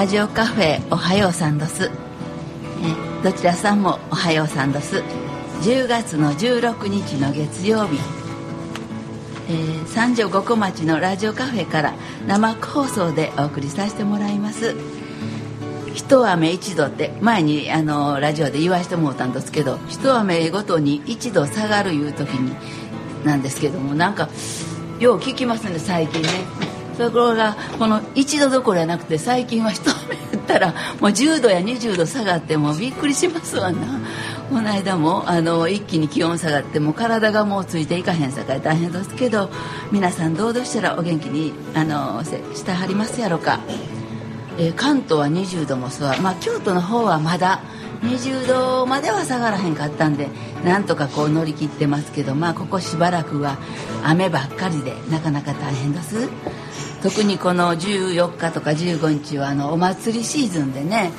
ラジオカフェおはようさんどす。えどちらさんもおはようさんどす。10月の16日の月曜日、えー、三条五湖町のラジオカフェから生放送でお送りさせてもらいます。一雨一度って前にあのラジオで言わしてもらったんですけど一雨ごとに一度下がるいう時になんですけどもなんかよう聞きますね最近ね。ところがこの一度どころじゃなくて最近は一雨降ったらもう10度や20度下がってもびっくりしますわな。この間もあの一気に気温下がっても体がもうついていかへんさかい大変ですけど皆さんどうでしたらお元気にあのしてはりますやろか、えー、関東は20度もそうまあ京都の方はまだ20度までは下がらへんかったんでなんとかこう乗り切ってますけどまあここしばらくは雨ばっかりでなかなか大変です。特にこの14日とか15日はあのお祭りシーズンでね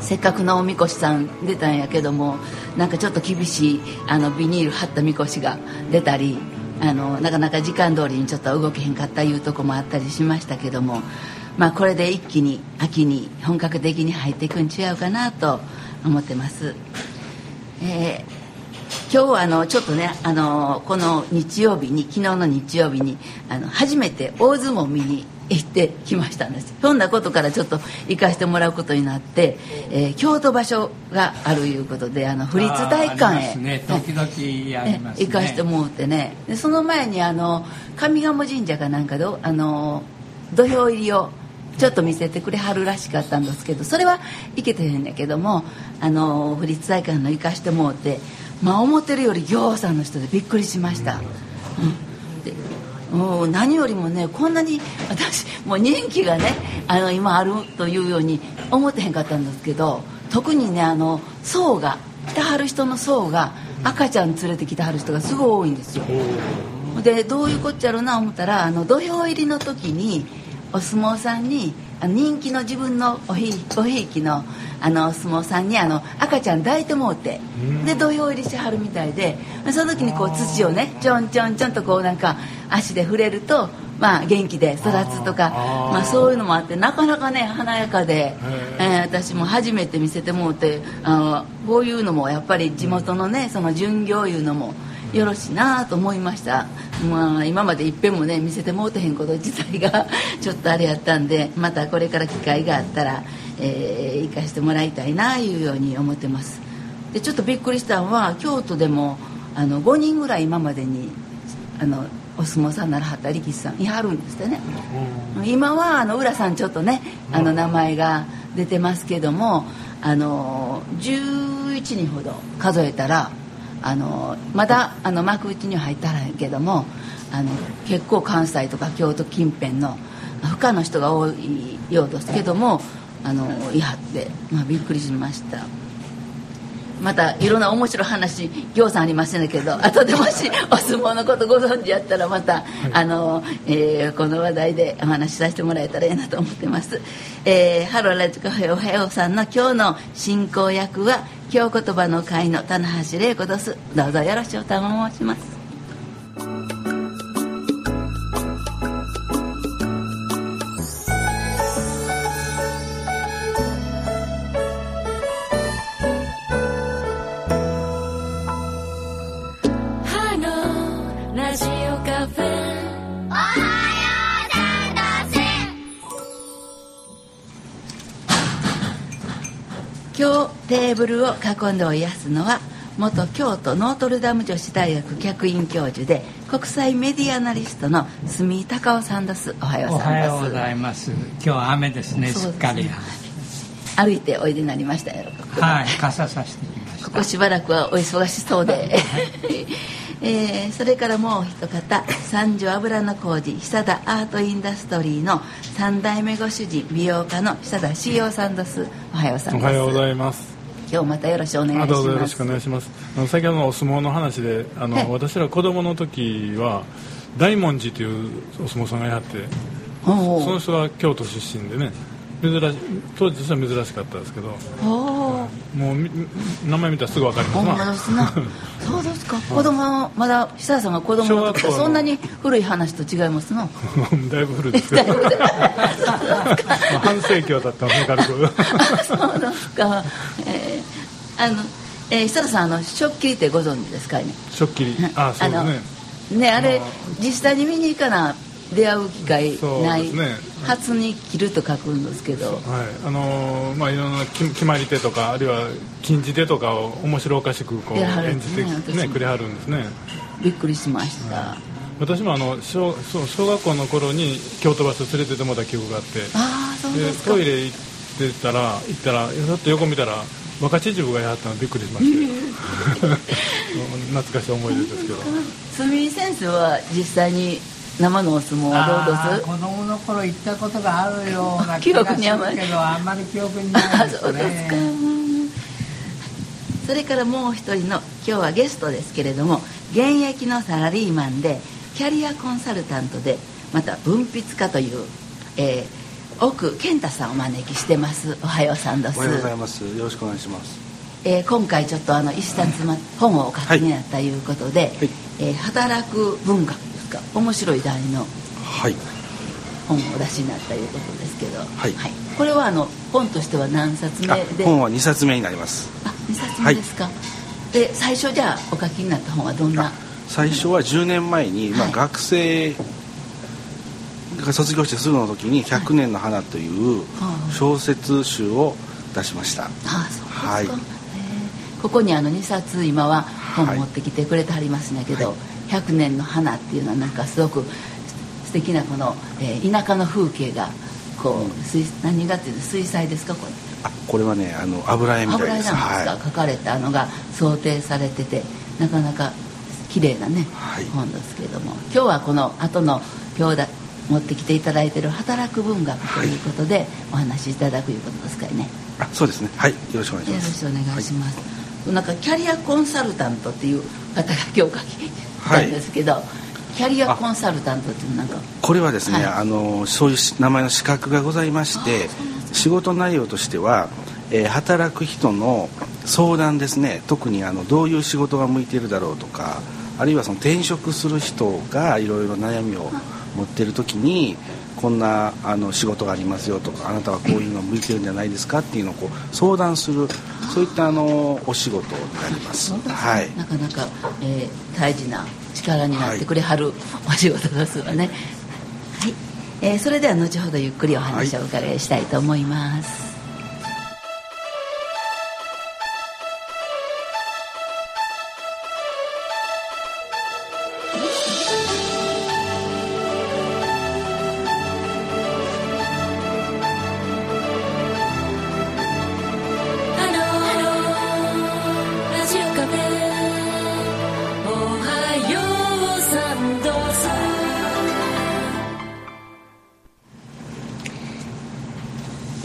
せっかくのおみこしさん出たんやけどもなんかちょっと厳しいあのビニール貼ったみこしが出たりあのなかなか時間通りにちょっと動けへんかったいうとこもあったりしましたけどもまあこれで一気に秋に本格的に入っていくん違うかなと思ってます。えー今日はあのちょっとねあのこの日曜日に昨日の日曜日にあの初めて大相撲見に行ってきましたんです。そんなことからちょっと行かしてもらうことになって、えー、京都場所があるいうことであの府立体育館へ、行かしてもらってね。でその前にあの上賀茂神社かなんかであの土俵入りをちょっと見せてくれはるらしかったんですけどそれは行けてへんねんけどもあの府立体育館の行かしてもらってまあ思ってるよりぎょうさんの人でびっくりしました。うん、もう何よりもねこんなに私もう人気がねあの今あるというように思ってへんかったんですけど特にねあの層が来てはる人の層が赤ちゃん連れてきてはる人がすごい多いんですよ。でどういうこっちゃろうな思ったらあの土俵入りの時にお相撲さんに人気の自分のおひごひいきのあのお相撲さんにあの赤ちゃん抱いてもうてで土俵入りしはるみたいでその時にこう土をねちょんちょんちょんとこうなんか足で触れるとまあ元気で育つとかまあそういうのもあってなかなかね華やかで、えー、私も初めて見せてもうてあのこういうのもやっぱり地元のねその巡業いうのもよろしいなと思いました。まあ、今までいっぺんもね見せてもうてへんこと自体がちょっとあれやったんでまたこれから機会があったら、えー、行かしてもらいたいないうように思ってます。でちょっとびっくりしたのは京都でもあの5人ぐらい今までにあのお相撲さんならはった力士さんいはるんですってね、うん、今はあの浦さんちょっとねあの名前が出てますけどもあの11人ほど数えたらあのまだあの幕内には入ったらへんけどもあの結構関西とか京都近辺の不可の人が多いようですけどもあのいはって、まあ、びっくりしました。またいろんな面白い話ぎょうさんありませんけど 後でもしお相撲のことご存知やったらまた、あのえー、この話題でお話しさせてもらえたらいいなと思ってます、えー、ハローラジカフェおはようさんの今日の進行役は京言葉の会の棚橋玲子です。どうぞよろしくお頼申しますテーブルを囲んでおやすのは元京都ノートルダム女子大学客員教授で国際メディアナリストの住井隆夫さんです。おはようございます。おはようございます今日は雨ですね。すっかり。歩いておいでになりましたよ。はい傘さしてきました。ここしばらくはお忙しそうで えー、それからもう一方三条油の工事久田アートインダストリーの三代目ご主人美容家の久田茂雄さんです。おはようおはようございます。今日またよろしくお願いします。どうぞよろしくお願いします。あの先ほどのお相撲の話であの私ら子供の時は大文字というお相撲さんがやってその人が京都出身でね珍し当時としては珍しかったですけどもうみ名前見たらすぐ分かりますな。そうですか。子供まだ久田さんが子供の。時そんなに古い話と違いますなす だいぶ古いですけど。まあ半世紀は経ったのね軽く。あそうですか。えー、あの、えー、久田さんあの食器ってご存知ですか？ね食器あそうですね。ねあれまあ。実際に見に行かな出会う機会ない、ね。初に切ると書くんですけど。はい。あのーまあいろんな決決まり手とかあるいは禁じ手とかを面白おかしくこう演じてねねくれはるんですね。びっくりしました、私もあの小そう小学校の頃に京都バス連れてってもらった記憶があって。ああそうでですか。トイレ行ってたら行ったらちょっと横見たら若知事部がやったのびっくりしまして。懐かしい思い出ですけど。すみ先生は実際に生のお相撲はどうです子供の頃行ったことがあるような記気がする 憶にあまりけどあんまり記憶にないあですそうですかね。それからもう一人の今日はゲストですけれども現役のサラリーマンでキャリアコンサルタントでまた文筆家という、えー奥健太さんをお招きしてます。おはようさんです。おはようございます。よろしくお願いします。えー今回ちょっとあの一冊、ま、本をお書きになったいうことで、い。えー働く文学ですか面白い題のはい。本をお出しになったいうことですけど、はい。これはあの本としては何冊目あで本は2冊目になります。あ2冊目ですか、で最初じゃあお書きになった本はどんな？最初は10年前に、まあ、はい。学生が卒業してすぐの時に「100年の花」というはい。小説集を出しました。ああそうですか、はい。ここにあの2冊今は本はい。持ってきてくれてはりますねけどは「100年の花」っていうのはなんかすごく素敵なこの、えー田舎の風景がこう水何がっていうの水彩ですかこれ？あこれはねあの油絵みた油絵いです。なんですか、は書かれたのが想定されててなかなか綺麗なね、はい本ですけれども今日はこの後の表題持ってきていただいてる働く文学ということで、お話しいただくいうことですからね？い。あそうですね。はい。よろしくお願いします。よろしくお願いします、なんかキャリアコンサルタントっていう肩書きを書きたんですけど、キャリアコンサルタントっていうのなんか。これはですね、はい。あのそういうし名前の資格がございまして仕事内容としては、えー働く人の相談ですね。特にあのどういう仕事が向いているだろうとかあるいはその転職する人がいろいろ悩みを持っている時にこんなあの仕事がありますよとかあなたはこういうの向いてるんじゃないですかっていうのをこう相談するそういったあのお仕事になります。はい。なかなか、えー大事な力になってくれはるお仕事ですわね。はい、えーそれでは後ほどゆっくりお話をお伺いしたいと思います、ハ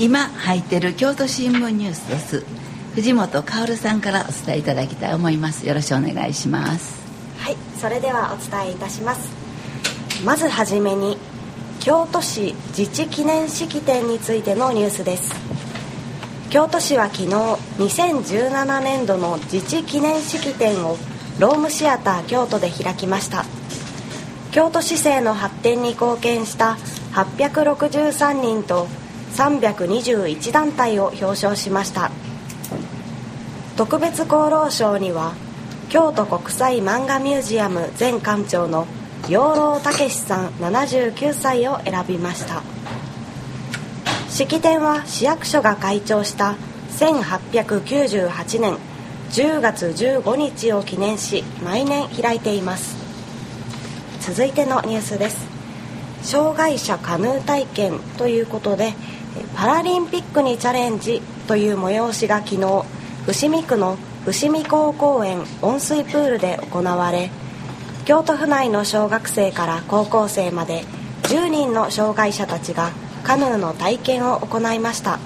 今入ってる京都新聞ニュースです藤本薫さんからお伝えいただきたいと思いますよろしくお願いしますはい、それではお伝えいたします。まずはじめに京都市自治記念式典についてのニュースです。京都市は昨日2017年度の自治記念式典をロームシアター京都で開きました。京都市政の発展に貢献した863人と321団体を表彰しました。特別功労賞には京都国際漫画ミュージアム前館長の養老孟さん79歳を選びました。式典は市役所が開庁した1898年10月15日を記念し毎年開いています。続いてのニュースです。障害者カヌー体験ということでパラリンピックにチャレンジという催しが昨日伏見区の伏見港公園温水プールで行われ京都府内の小学生から高校生まで10人の障害者たちがカヌーの体験を行いました。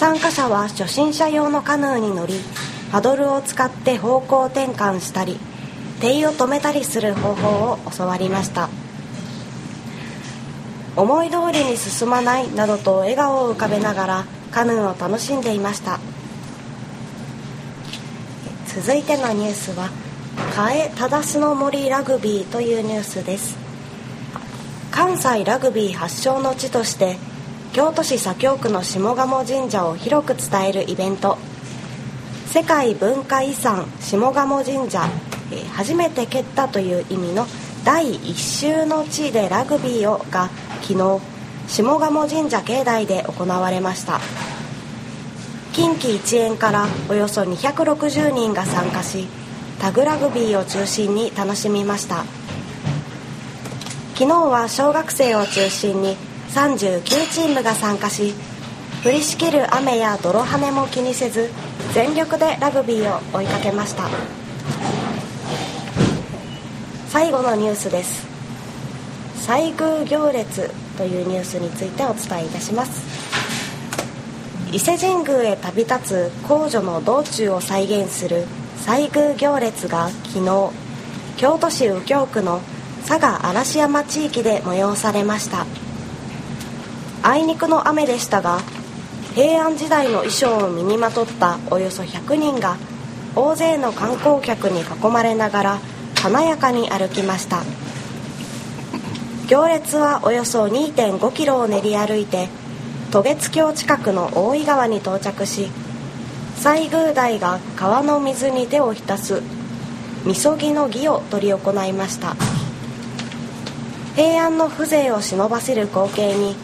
参加者は初心者用のカヌーに乗りパドルを使って方向転換したり手を止めたりする方法を教わりました。思い通りに進まないなどと笑顔を浮かべながらカヌーを楽しんでいました。続いてのニュースは替え忠須の森ラグビーというニュースです。関西ラグビー発祥の地として京都市左京区の下鴨神社を広く伝えるイベント。世界文化遺産下鴨神社、え初めて蹴ったという意味の第一週の地でラグビーをが昨日下鴨神社境内で行われました。近畿一円からおよそ260人が参加しタグラグビーを中心に楽しみました。昨日は小学生を中心に39チームが参加し降りしきる雨や泥跳ねも気にせず全力でラグビーを追いかけました。最後のニュースです。西宮行列というニュースについてお伝えいたします。伊勢神宮へ旅立つ皇女の道中を再現する西宮行列が昨日京都市右京区の佐賀嵐山地域で催されました。あいにくの雨でしたが平安時代の衣装を身にまとったおよそ100人が大勢の観光客に囲まれながら華やかに歩きました。行列はおよそ2 5キロを練り歩いて渡月橋近くの大井川に到着し西宮台が川の水に手を浸すみそぎの儀を執り行いました。平安の風情を忍ばせる光景に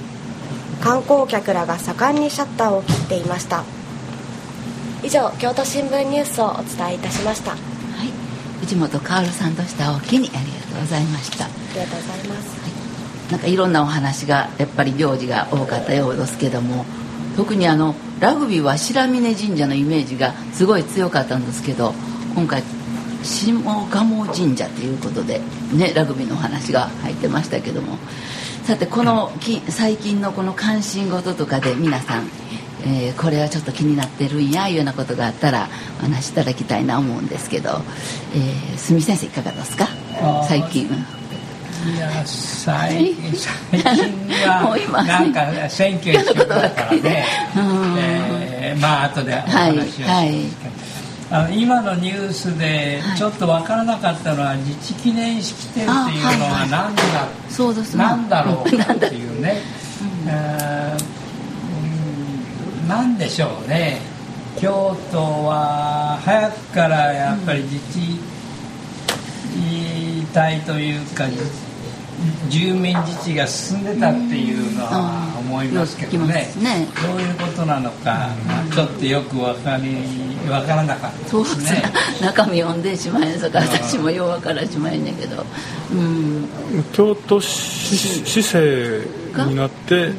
観光客らが盛んにシャッターを切っていました。以上京都新聞ニュースをお伝えいたしました。藤本薫さんとしたおおきにありがとうございました。りがとうございます。なんかいろんなお話がやっぱり行事が多かったようですけども特にあのラグビーは白峰神社のイメージがすごい強かったんですけど今回下鴨神社ということでねラグビーのお話が入ってましたけども。さてこのき最近のこの関心事とかで皆さん、えーこれはちょっと気になってるんやいうようなことがあったらお話しいただきたいな思うんですけど、えー、住先生いかがですか？最近。いや最最近 もう今はなんか選挙一緒だからね。うん。えーまあ後でお話をしますはいはい。あの今のニュースではい。ちょっと分からなかったのは自治記念式典っていうのあはいははい。何だろうっていうね、えーうんなんでしょうね。京都は早くからやっぱり自治体というか住民自治が進んでたっていうのはうん思いますけどね。ね。どういうことなのか、まあちょっとよく分かり分からなかったそうですね。ね中身読んでしまいん。さから私もようわからしまいんだけど。うん。京都市市政になってうん。っ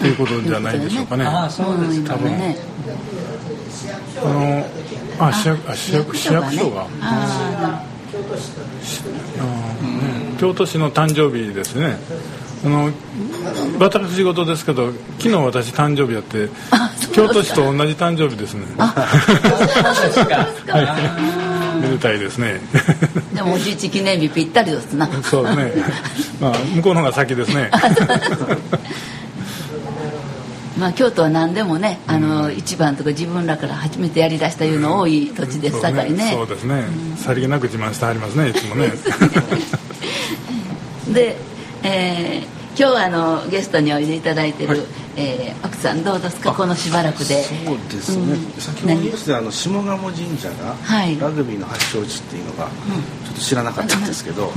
ていうことじゃないでしょうかね。あああそうですかね。ね。のあ市役あ市役市役所が、あうんね京都市の誕生日ですね。あの私事ですけど昨日私誕生日やって京都市と同じ誕生日ですね。はい、めでたいですね。ー でもおじいち記念日ぴったりですなそうですね。まあ向こうの方が先ですね。まあ京都は何でもねあの一番とか自分らから初めてやりだしたいうの多い土地ですさかいねそうですね。さりげなく自慢してはりますねいつもね。で、えー今日はあのゲストにおいでいただいてる、えー奥さんどうですか？このしばらくで。そうですね、うん。先ほどニュースであの下鴨神社がはい。ラグビーの発祥地っていうのがちょっと知らなかったんですけど、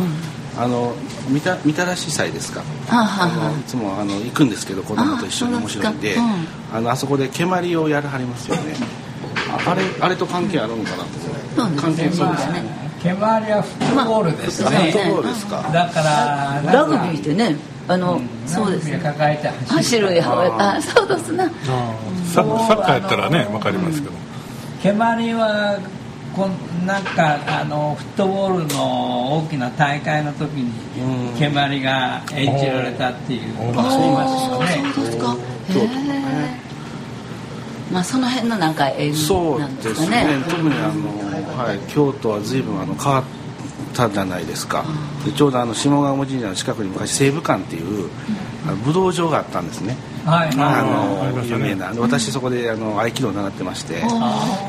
あのみたみたらし祭ですか？あのいつもあの行くんですけど子供と一緒にあ面白いんであのあそこで蹴鞠をやるはりますよね。ああれあれと関係あるのかなそうですね。関係そうまあですね蹴鞠はフットボールですまあねフットボールですか。だからラグビーってねあの、そうですラグビー抱えて走走るやああそうですな。サッカーやったらねわかりますけど。蹴鞠はこんなんかあのフットボールの大きな大会の時にうん。蹴鞠が演じられたっていう。おー。言いますよあねまあその辺のなんか縁そうなんでですすかね。ね。特にあの、はい、京都は随分あの変わったじゃないですか。でちょうどあの下鴨神社の近くに昔西武館っていうあの武道場があったんですね。はい。あはの有名な。私そこであの合気道を習ってまして。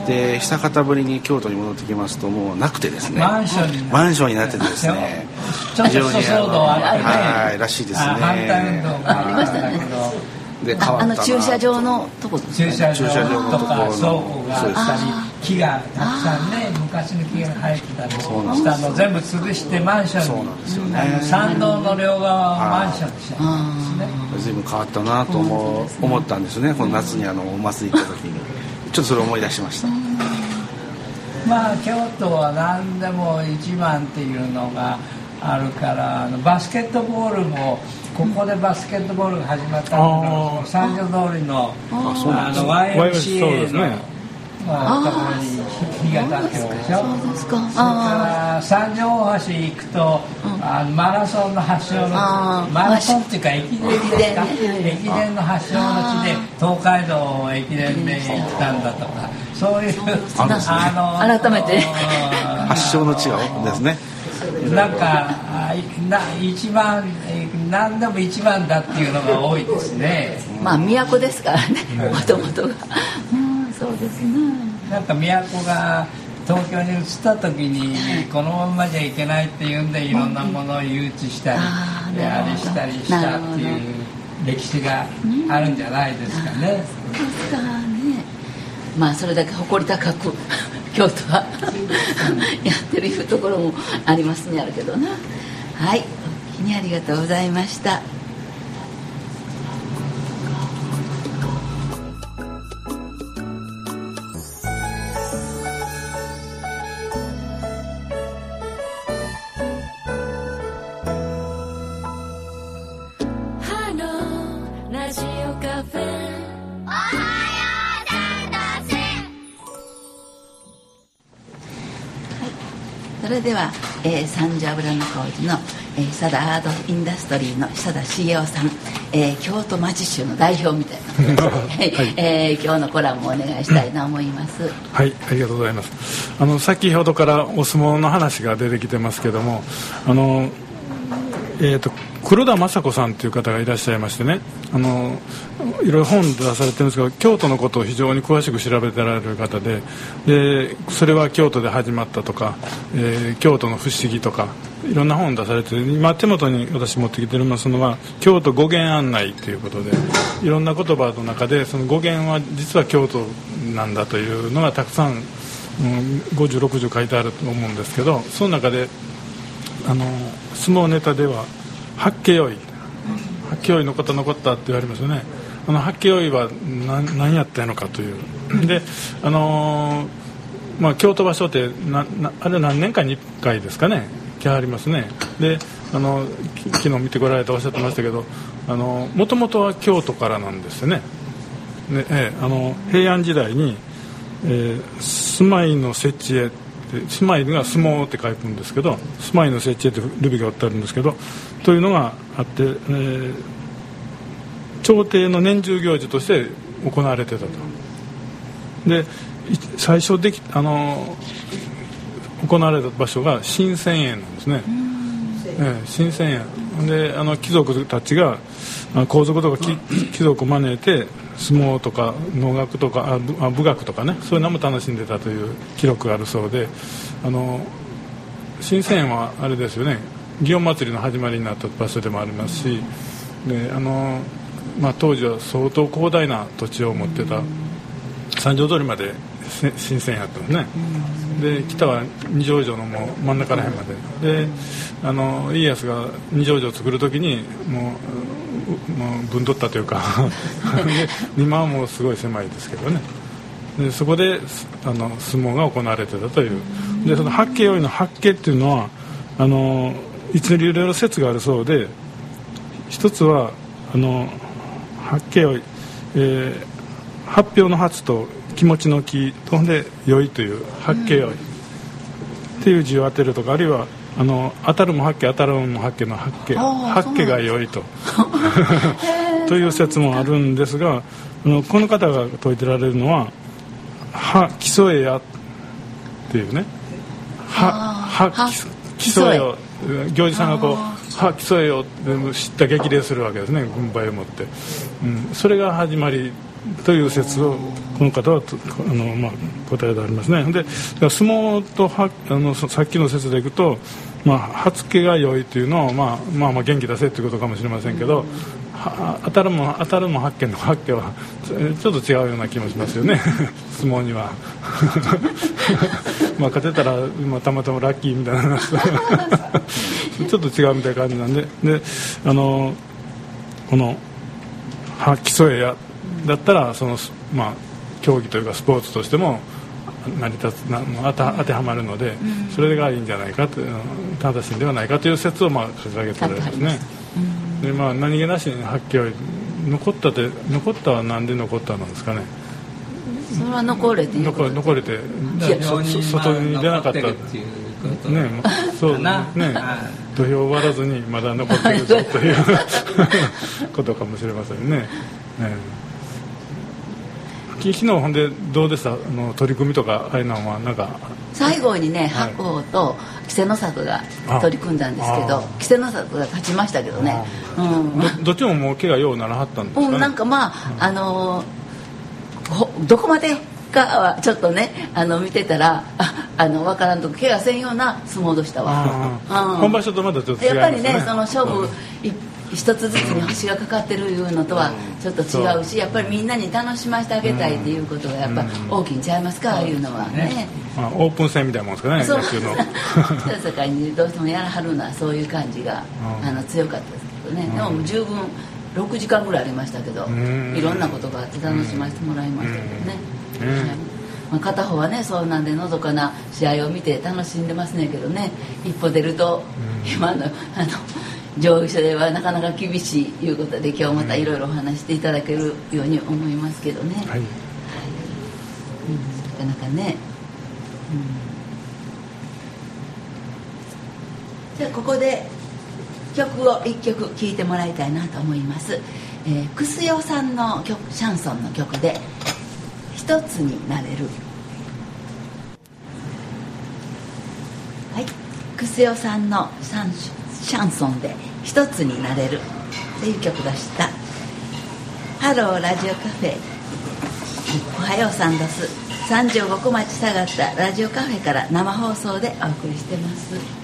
で久方ぶりに京都に戻ってきますともうなくてですね。マンションになって。マンションになっててですね。ちょっと一騒動あってね。はいらしいですね。あねでああの駐車場のとこ駐車場駐車場のとか倉庫があったり木がたくさんね昔の木が生えてたりしたの全部潰してマンション。にそうなんですよね。参道の両側をマンションにしちゃったんですね随分変わったなと思,、思ったんですね。この夏にあのお祭り行った時に。ちょっとそれを思い出しました、まあ京都は何でも一番っていうのがあるからあのバスケットボールもここでバスケットボールが始まったの三条通りのあのですね。YMCA のね。まあところに日が立ってるでしょ？それから三条大橋行くと、あのマラソンの発祥のマラソンっていうか駅伝ですか？駅伝の発祥の地で東海道を駅伝で行ったんだとかそういうあの改めて。発祥の地がですねなんかな一番えー何でも一番だっていうのが多いですね。まあ都ですからねもともとが。うんそうですね。なんか都が東京に移った時にこのままじゃいけないっていうんでいろんなものを誘致したりあれしたりしたっていう歴史があるんじゃないですかね。まあそれだけ誇り高く 京都は やってるいうところもありますねあるけどな。はい。お聞きにありがとうございました。それでは、えー、三条油の工事の、えー、久田アートインダストリーの久田茂雄さん、えー、京都町州の代表みたいな。はい。えー今日のコラムをお願いしたいな思います、はい、ありがとうございます。あの先ほどからお相撲の話が出てきてますけども、あのえー、と黒田雅子さんという方がいらっしゃいましてねあのいろいろ本出されてるんですけど京都のことを非常に詳しく調べてられる方ででそれは京都で始まったとか、えー京都の不思議とかいろんな本出されて今手元に私持ってきてるのはその京都語源案内ということでいろんな言葉の中でその語源は実は京都なんだというのがたくさん、うん、5060書いてあると思うんですけどその中であの相撲ネタでは八景酔い。八景酔いのこと残ったって言われますよね。あの八景酔いは何何やったのかという。であのーまあ、京都場所ってななあれ何年かに1回ですかね。来はりますね。であの昨日見てこられておっしゃってましたけどもともとは京都からなんですよね。ね、ええあの平安時代に、えー住まいの設置へって住まいが相撲って書くんですけど住まいの設置へってルビが打ってあるんですけどというのがあって、えー朝廷の年中行事として行われてたと。でい最初できあの行われた場所が新千円なんですね、ええ新千円であの貴族たちがあ皇族とか貴貴族を招いて相撲とか能楽とかあ武学とかねそういうのも楽しんでたという記録があるそうであの新千円はあれですよね祇園祭りの始まりになった場所でもありますしであの、まあ、当時は相当広大な土地を持ってた三条通りまで新鮮やったんですね、で北は二条城のもう真ん中らへんまで。であの家康が二条城を作る時にもううもう分取ったというかで今はもうすごい狭いですけどね。でそこですあの相撲が行われてたという。でその八景よりの八景っていうのはあの一理いろいろ説があるそうで一つはあの八景より、えー発表の発と気持ちの気とほんで良いという八景良いっていう字を当てるとかあるいはあの当たるも八景当たるも八景の八景。八景が良いと という説もあるんですがあのこの方が説いてられるのは「は競えや」っていうね「ははは競えよ」行司さんがこうは競えよって知った激励するわけですね軍配を持って、うん、それが始まりという説をこの方はとあの、まあ、答えでありますね。で相撲とはあのそさっきの説でいくと、まあ、はつけが良いというのを、まあ、まあまあ元気出せということかもしれませんけど、当たるも当たるも発見の発見はちょっと違うような気もしますよね。相撲には。まあ勝てたら、まあ、たまたまラッキーみたいな ちょっと違うみたいな感じなんで。であのこのは競えやだったらその、まあ、競技というかスポーツとしても成り立つな当て当てはまるので、それがいいんじゃないかという正しいんではないかという説をまあ掲げてるんですね。でまあ、何気なしに発揮を残ったって残ったは何で残ったのですかね。それは残れて残残れて外に出なかった。っていうねそうね。な土俵を割らずにまだ残ってるぞという ことかもしれませんね。ええ昨日ほんでどうでした？あの取り組みとかああいうのはなんか。最後にねはい。白鵬と稀勢の里が取り組んだんですけど稀勢の里が勝ちましたけどね。うん。どどっちももう怪我ようならはったんですか？ね、うん、なんかまあ、あのーほどこまでかはちょっとねあの見てたらああの分からんとこ怪我せんような相撲でしたわ、うん。本場所とまたちょっとね。やっぱりねその勝負い一つずつに星がかかってるいうのとはちょっと違うしやっぱりみんなに楽しませてあげたいっていうことがやっぱ大きいんちゃいますか？ああいうのはね。まあ、オープン戦みたいなもんですかねそう。野球の。北坂にどうしてもやらはるのはそういう感じが、うん。あの強かったですけどね、でも十分6時間ぐらいありましたけど、ん。いろんなことがあって楽しませてもらいましたけどね、まあ、片方はねそうなんでのどかな試合を見て楽しんでますねんけどね。一歩出ると、今のあの上位者ではなかなか厳しいいうことで今日またいろいろお話していただけるように思いますけどね、はい。うんなかなかね、うん。じゃあここで曲を一曲聴いてもらいたいなと思います、えー、クスヨさんの曲シャンソンの曲で「一つになれる」はい。クスヨさんのシャンシャンソンで「一つになれる」という曲でした。ハローラジオカフェおはようさんです35個町下がったラジオカフェから生放送でお送りしてます。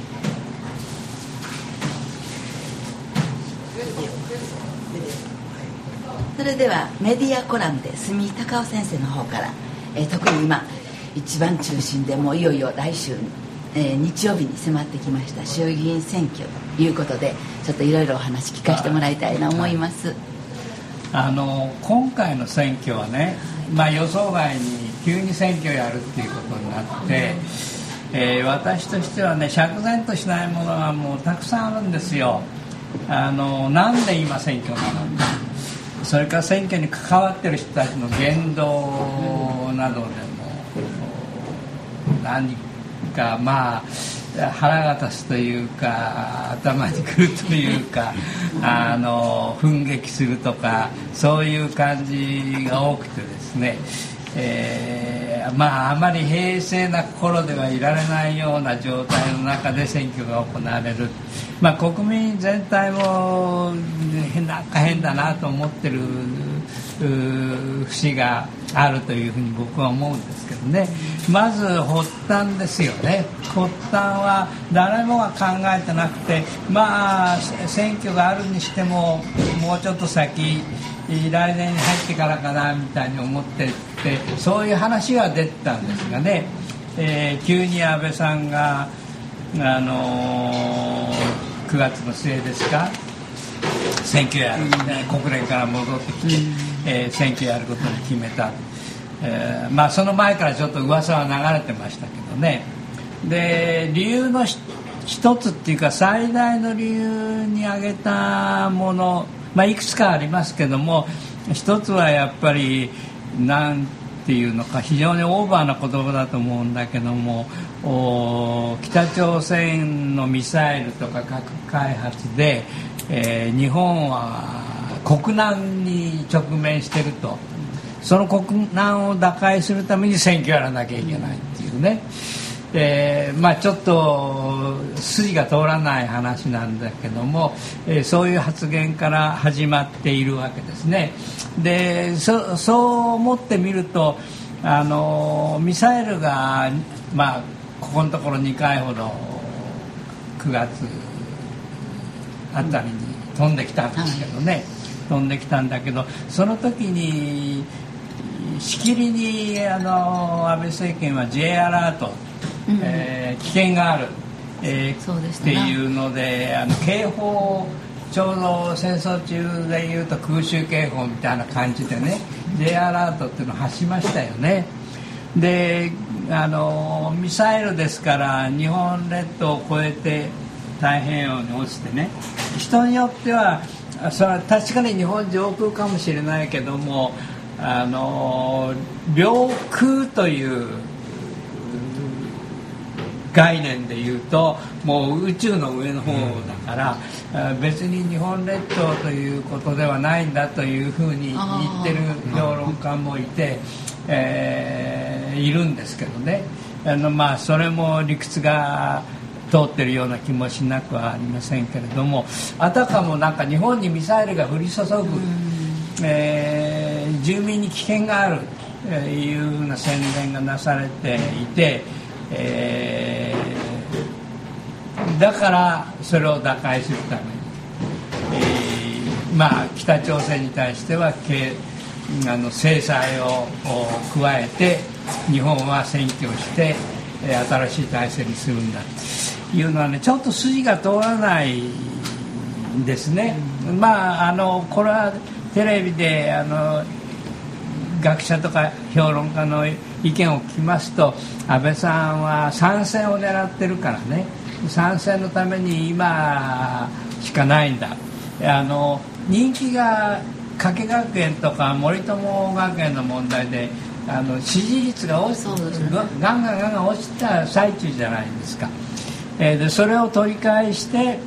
それではメディアコラムで住井隆夫先生の方から、えー特に今一番中心でもういよいよ来週、えー日曜日に迫ってきました衆議院選挙。いうことでちょっといろいろお話聞かせてもらいたいな思います、あの今回の選挙はね、まあ、予想外に急に選挙やるっていうことになって、えー私としてはね釈然としないものがもうたくさんあるんですよ。あのなんで今選挙なのか。それから選挙に関わってる人たちの言動などでも何かまあ腹が立つというか頭にくるというかあの奮撃するとかそういう感じが多くてですね、えーまああまり平静な心ではいられないような状態の中で選挙が行われる、まあ、国民全体も変なんか変だなと思ってる節があるというふうに僕は思うんですけどね。まず発端ですよね。発端は誰もが考えてなくてまあ選挙があるにしてももうちょっと先来年に入ってからかなみたいに思ってってそういう話が出てたんですがね、えー急に安倍さんが、あのー9月の末ですか選挙や、ね国連から戻ってきて、えー選挙やることに決めた、えーまあその前からちょっと噂は流れてましたけどね。で理由の一つっていうか最大の理由に挙げたもの、まあ、いくつかありますけども一つはやっぱりなんていうのか非常にオーバーな言葉だと思うんだけども北朝鮮のミサイルとか核開発で、えー日本は国難に直面してると。その国難を打開するために選挙やらなきゃいけないっていうね。えーまあ、ちょっと筋が通らない話なんだけども、えーそういう発言から始まっているわけですね。でそそう思ってみるとあのミサイルが、まあ、ここのところ2回ほど9月あたりに飛んできたんですけどね、飛んできたんだけどその時にしきりにあの安倍政権は J アラート、うん。えー危険がある、えーっていうのであの警報ちょうど戦争中でいうと空襲警報みたいな感じでね J アラートっていうのを発しましたよね。であのミサイルですから日本列島を越えて太平洋に落ちてね人によってはそれは確かに日本上空かもしれないけどもあの領空という概念で言うともう宇宙の上の方だから、あ別に日本列島ということではないんだというふうに言ってる評論家もいて、えーいるんですけどね。あの、まあ、それも理屈が通ってるような気もしなくはありませんけれどもあたかもなんか日本にミサイルが降り注ぐ、えー住民に危険があるというふうな宣伝がなされていて、えーだからそれを打開するために、えーまあ、北朝鮮に対しては経あの制裁をお加えて日本は占拠してえー新しい体制にするんだ。というのはねちょっと筋が通らないんですね。まああのこれはテレビであの学者とか評論家の意見を聞きますと安倍さんは参戦を狙ってるからね。参戦のために今しかないんだ。あの人気が加計学園とか森友学園の問題であの支持率が落ちね。ガンガンガンガン落ちた最中じゃないですか、えーでそれを取り返して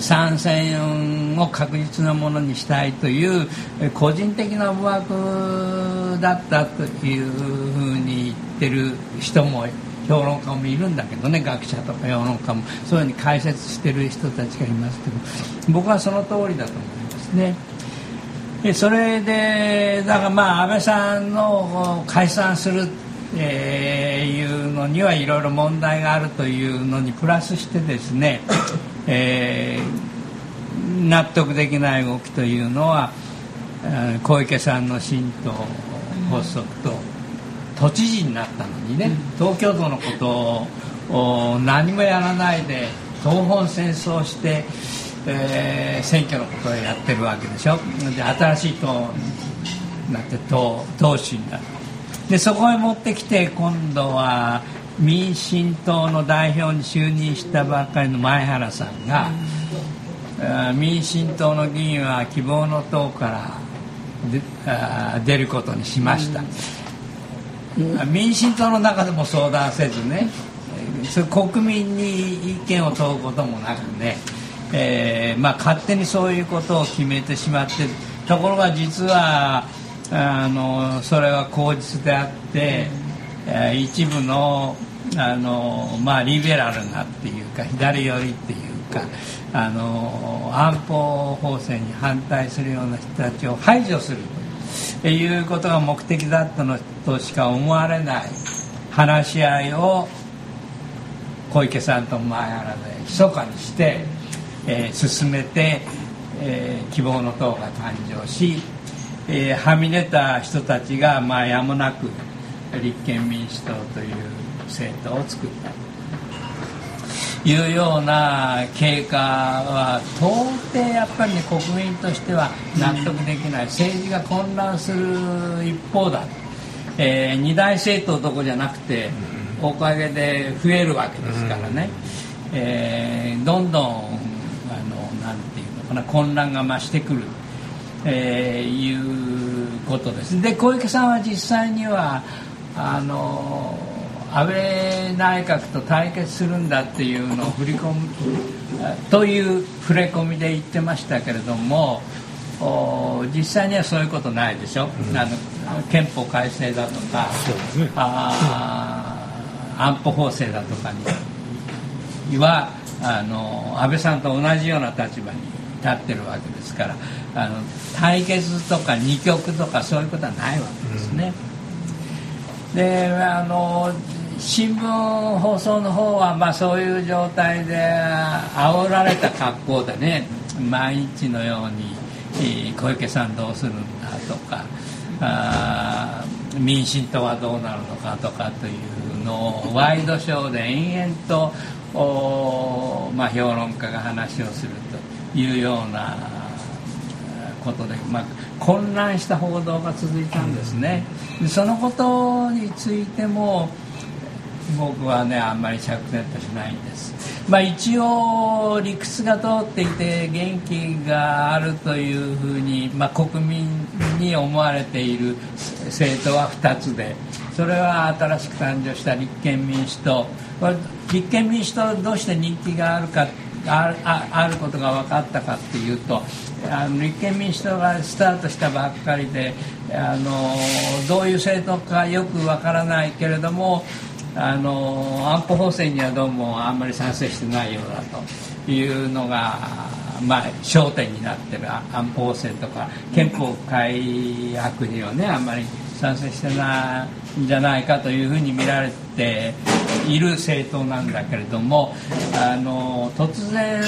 参戦を確実なものにしたいという個人的な思惑だったというふうに言ってる人も評論家もいるんだけどね学者とか評論家もそういうふうに解説してる人たちがいますけど僕はその通りだと思いますね。それでだからまあ安倍さんの解散する、えーいうのにはいろいろ問題があるというのにプラスしてですね、えー納得できない動きというのはえー小池さんの新党発足と都知事になったのにね東京都のことをお何もやらないで東本戦争して、えー選挙のことをやってるわけでしょ。で新しい党になって党党首になるでそこへ持ってきて今度は民進党の代表に就任したばっかりの前原さんが、民進党の議員は希望の党から出ることにしました、民進党の中でも相談せずね国民に意見を問うこともなくね、えーまあ、勝手にそういうことを決めてしまってところが実はあのそれは口実であって、えー一部のあの、まあ、リベラルなっていうか左寄りっていうかあの安保法制に反対するような人たちを排除するということが目的だったのとしか思われない話し合いを小池さんと前原で密かにして、えー進めて、えー希望の党が誕生し、えーはみ出た人たちが、まあ、やむなく立憲民主党という政党を作った。というような経過は到底やっぱりね国民としては納得できない政治が混乱する一方だ、えー二大政党どこじゃなくておかげで増えるわけですからね、えーどんどんあのなんていうのかな混乱が増してくる、えーいうことです。で小池さんは実際にはあの安倍内閣と対決するんだっていうのを振り込むという触れ込みで言ってましたけれどもお実際にはそういうことないでしょ、あの憲法改正だとか、ね。あ安保法制だとかに。はあの安倍さんと同じような立場に立ってるわけですからあの対決とか二極とかそういうことはないわけですね。であの新聞放送の方は、まあ、そういう状態で煽られた格好でね毎日のようにえー小池さんどうするんだとか民進党はどうなるのかとかというのをワイドショーで延々とおーまあ、評論家が話をするというようなことで、まあ、混乱した報道が続いたんですね。でそのことについても僕はねあんまり釈然としないんです。まあ一応理屈が通っていて元気があるというふうに、まあ、国民に思われている政党は2つでそれは新しく誕生した立憲民主党。立憲民主党どうして人気があるかあるあああることが分かったかっていうとあの立憲民主党がスタートしたばっかりであのどういう政党かよく分からないけれどもあの安保法制にはどうもあんまり賛成してないようだというのが、まあ、焦点になってる安保法制とか憲法改悪にはねあんまり賛成してない。じゃないかというふうに見られている政党なんだけれどもあの突然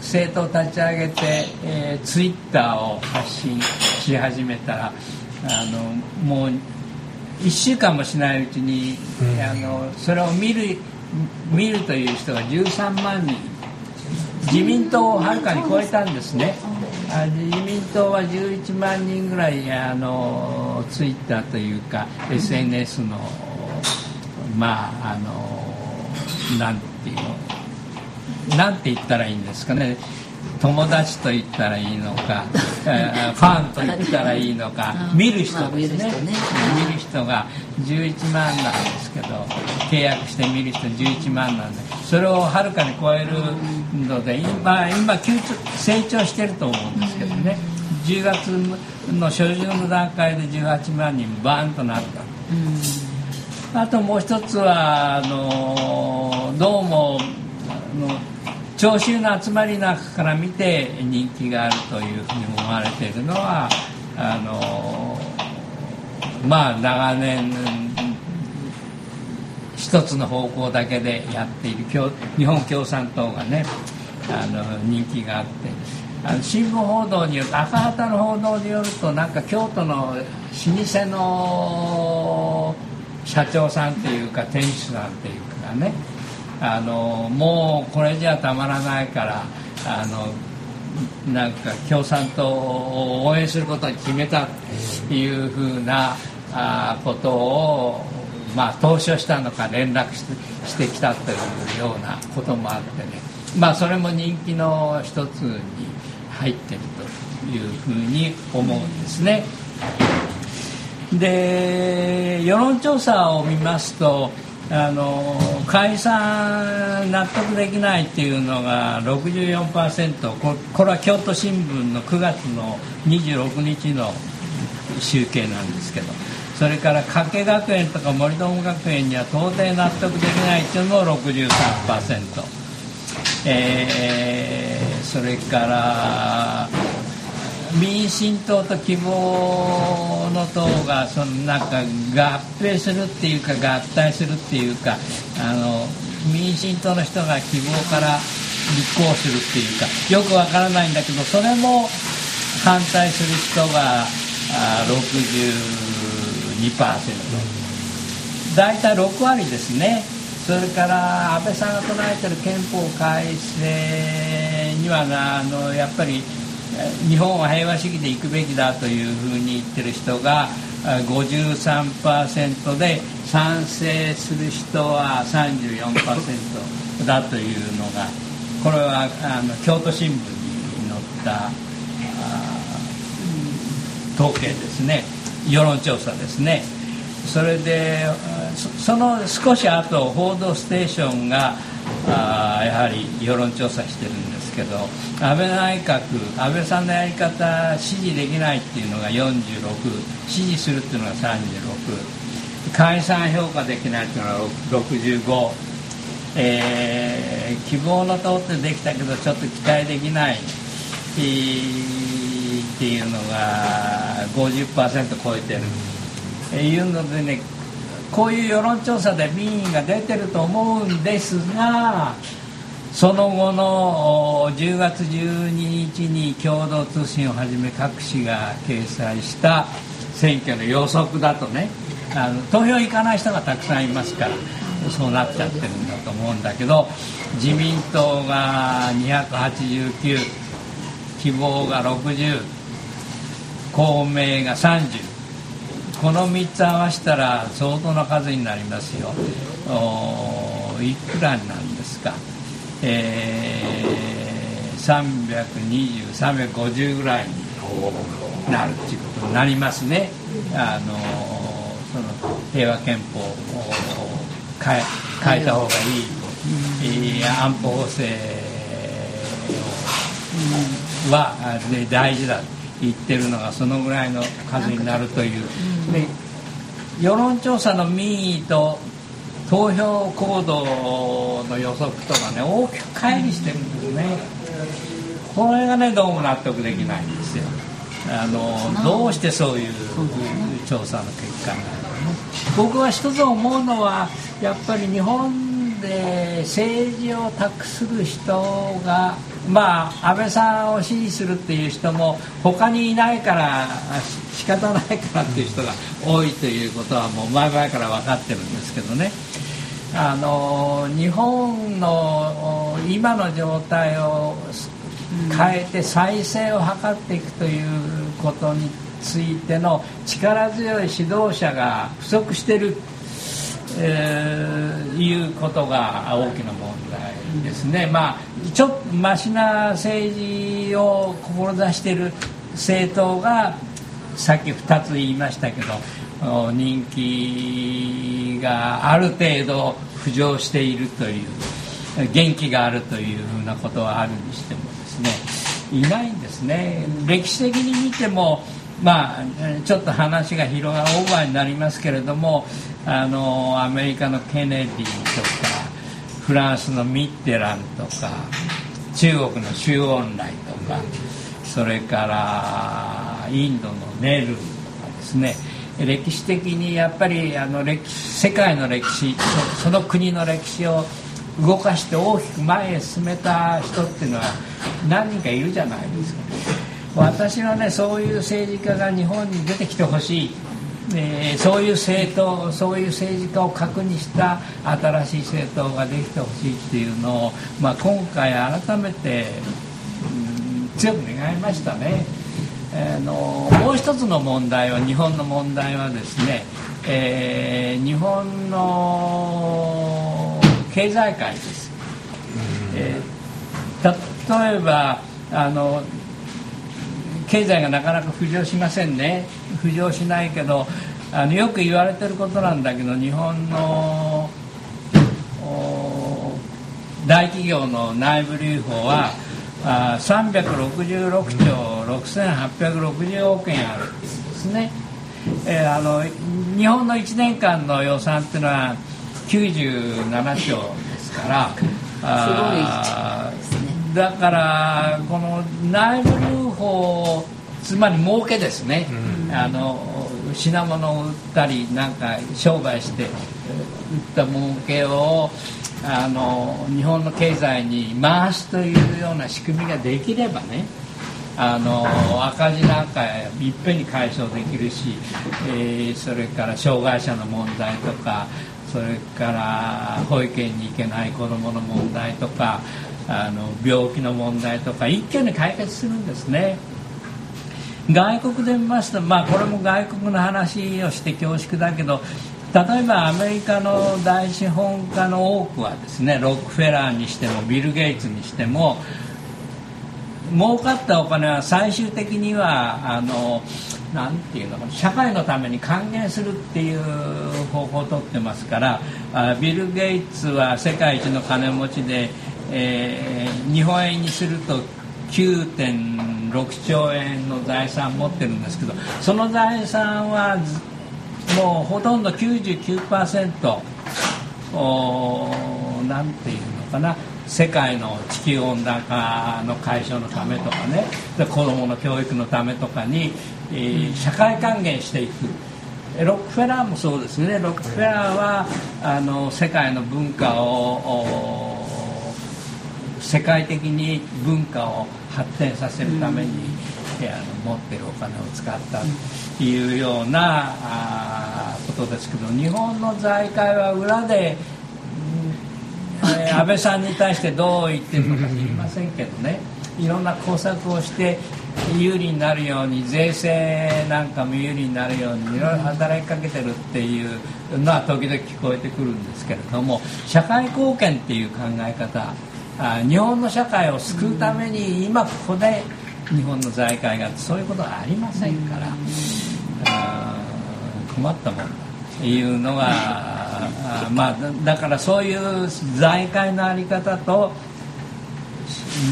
政党を立ち上げて、えーツイッターを発信し始めたらあのもう1週間もしないうちに、あのそれを見る見るという人が13万人自民党をはるかに超えたんですね。あ自民党は11万人ぐらいあのツイッターというか SNS のまああのなんていうのなんて言ったらいいんですかね。友達と言ったらいいのか、えーファンと言ったらいいのかうん。見る人まあですね,、見る人ね。見る人が11万なんですけど契約して見る人11万なんでそれをはるかに超えるので今今急成長してると思うんですけどね。10月の初旬の段階で18万人バーンとなった。あともう一つはあのどうもあの聴衆の集まりの中から見て人気があるというふうに思われているのはあのまあ長年一つの方向だけでやっている日本共産党がねあの人気があってあの新聞報道によると赤旗の報道によるとなんか京都の老舗の社長さんっていうか店主さんっていうかねあのもうこれじゃたまらないからあのなんか共産党を応援することに決めたというふうなあことを、まあ、投書したのか連絡してしてきたというようなこともあってね、まあ、それも人気の一つに入ってるというふうに思うんですね。で世論調査を見ますとあの解散納得できないっていうのが64%ここれは京都新聞の9月の26日の集計なんですけど。それから加計学園とか森友学園には到底納得できないっていうのも63%、えーそれから民進党と希望の党がそのなんか合併するっていうか合体するっていうかあの民進党の人が希望から立候補するっていうかよくわからないんだけどそれも反対する人があ62%大体6割ですね。それから安倍さんが唱えてる憲法改正にはあのやっぱり日本は平和主義で行くべきだというふうに言ってる人が53%で賛成する人は34%だというのがこれはあの京都新聞に載った統計ですね。世論調査ですね。それでその少し後報道ステーションがあやはり世論調査してるんですけど安倍内閣安倍さんのやり方支持できないっていうのが46支持するっていうのが36解散評価できないというのは65、えー希望の通ってできたけどちょっと期待できない、えーっていうのが50%超えてる、えーいうのでねこういう世論調査で民意が出てると思うんですがその後の10月12日に共同通信をはじめ各紙が掲載した選挙の予測だとねあの投票行かない人がたくさんいますからそうなっちゃってるんだと思うんだけど自民党が289希望が60公明が30この3つ合わせたら相当な数になりますよ。おいくらなんですか？えー、320350ぐらいになるっていうことになりますね。あのその平和憲法を変え変えた方がいい、えー安保法制は、ね、大事だと。言ってるのがそのぐらいの数になるという。で世論調査の民意と投票行動の予測とかね大きく乖離してるんですね。これがねどうも納得できないんですよ。あのどうしてそういう調査の結果になるのね。僕は一つ思うのはやっぱり日本で政治を託する人がまあ安倍さんを支持するっていう人も他にいないから仕方ないからっていう人が多いということはもう前々から分かってるんですけどね。あの日本の今の状態を変えて再生を図っていくということについての力強い指導者が不足してる、えーいうことが大きな問題ですね、まあ、ちょっとマシな政治を志している政党がさっき2つ言いましたけど人気がある程度浮上しているという元気があるというふうなことはあるにしてもですねいないんですね。歴史的に見てもまあちょっと話が広がるオーバーになりますけれどもあのアメリカのケネディとかフランスのミッテランとか中国の周恩来とかそれからインドのネルとかですね。歴史的にやっぱりあの歴世界の歴史その国の歴史を動かして大きく前へ進めた人っていうのは何人かいるじゃないですか。私はねそういう政治家が日本に出てきてほしい、えーそういう政党そういう政治家を核にした新しい政党ができてほしいっていうのを、まあ、今回改めて、うん強く願いましたね。あのもう一つの問題は日本の問題はですね、えー日本の経済界です、えー例えばあの経済がなかなか浮上しませんね浮上しないけどあのよく言われてることなんだけど日本のお大企業の内部留保はあ366兆6860億円あるんですね、えーあの日本の1年間の予算っていうのは97兆ですからあーすごいですね。だからこの内部留保つまり儲けですね、あの品物を売ったりなんか商売して売った儲けをあの日本の経済に回すというような仕組みができればねあの赤字なんかいっぺんに解消できるし、えーそれから障害者の問題とかそれから保育園に行けない子どもの問題とかあの病気の問題とか一挙に解決するんですね。外国で見ますと、まあ、これも外国の話をして恐縮だけど例えばアメリカの大資本家の多くはですねロックフェラーにしてもビル・ゲイツにしても儲かったお金は最終的にはあのなていうの社会のために還元するっていう方法をとってますからあビル・ゲイツは世界一の金持ちで、えー日本円にすると9 6兆円の財産持ってるんですけどその財産はもうほとんど99%おなんていうのかな。世界の地球温暖化の解消のためとかね。で子どもの教育のためとかに、えー社会還元していく。ロックフェラーもそうですね。ロックフェラーはあの世界の文化を世界的に文化を発展させるために、えあの持ってるお金を使ったというようなあーことですけど日本の財界は裏で、うん。えー安倍さんに対してどう言ってるのか知りませんけどね。いろんな工作をして有利になるように税制なんかも有利になるようにいろいろ働きかけてるっていうのは時々聞こえてくるんですけれども社会貢献っていう考え方あ日本の社会を救うために今ここで日本の財界がそういうことはありませんから困ったもんだというのがまあだからそういう財界のあり方と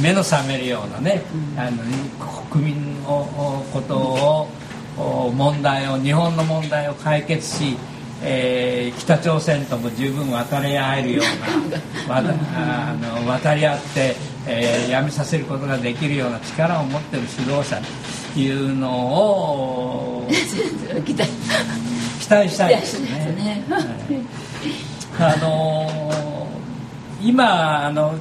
目の覚めるようなね、あの国民のことを問題を日本の問題を解決し、えー北朝鮮とも十分渡り合えるようなあの渡り合って、えーやめさせることができるような力を持ってる指導者というのを 期待期待したいですね。あのー今あの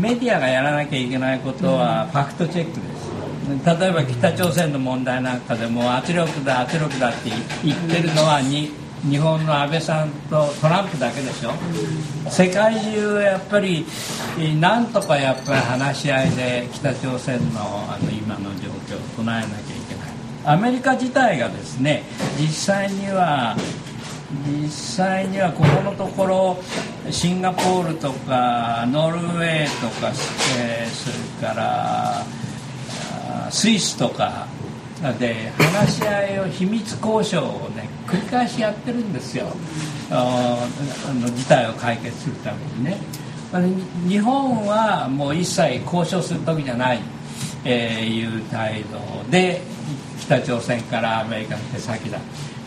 メディアがやらなきゃいけないことはファクトチェックです。例えば北朝鮮の問題なんかでも圧力だ圧力だって言ってるのはに日本の安倍さんとトランプだけでしょ。世界中やっぱりなんとかやっぱり話し合いで北朝鮮のあの今の状況を唱えなきゃいけない。アメリカ自体がですね実際には実際にはここのところシンガポールとかノルウェーとか、えそれからスイスとかで話し合いを秘密交渉をね繰り返しやってるんですよ。あの事態を解決するためにね。日本はもう一切交渉する時じゃない、えーいう態度で北朝鮮からアメリカの手先だ、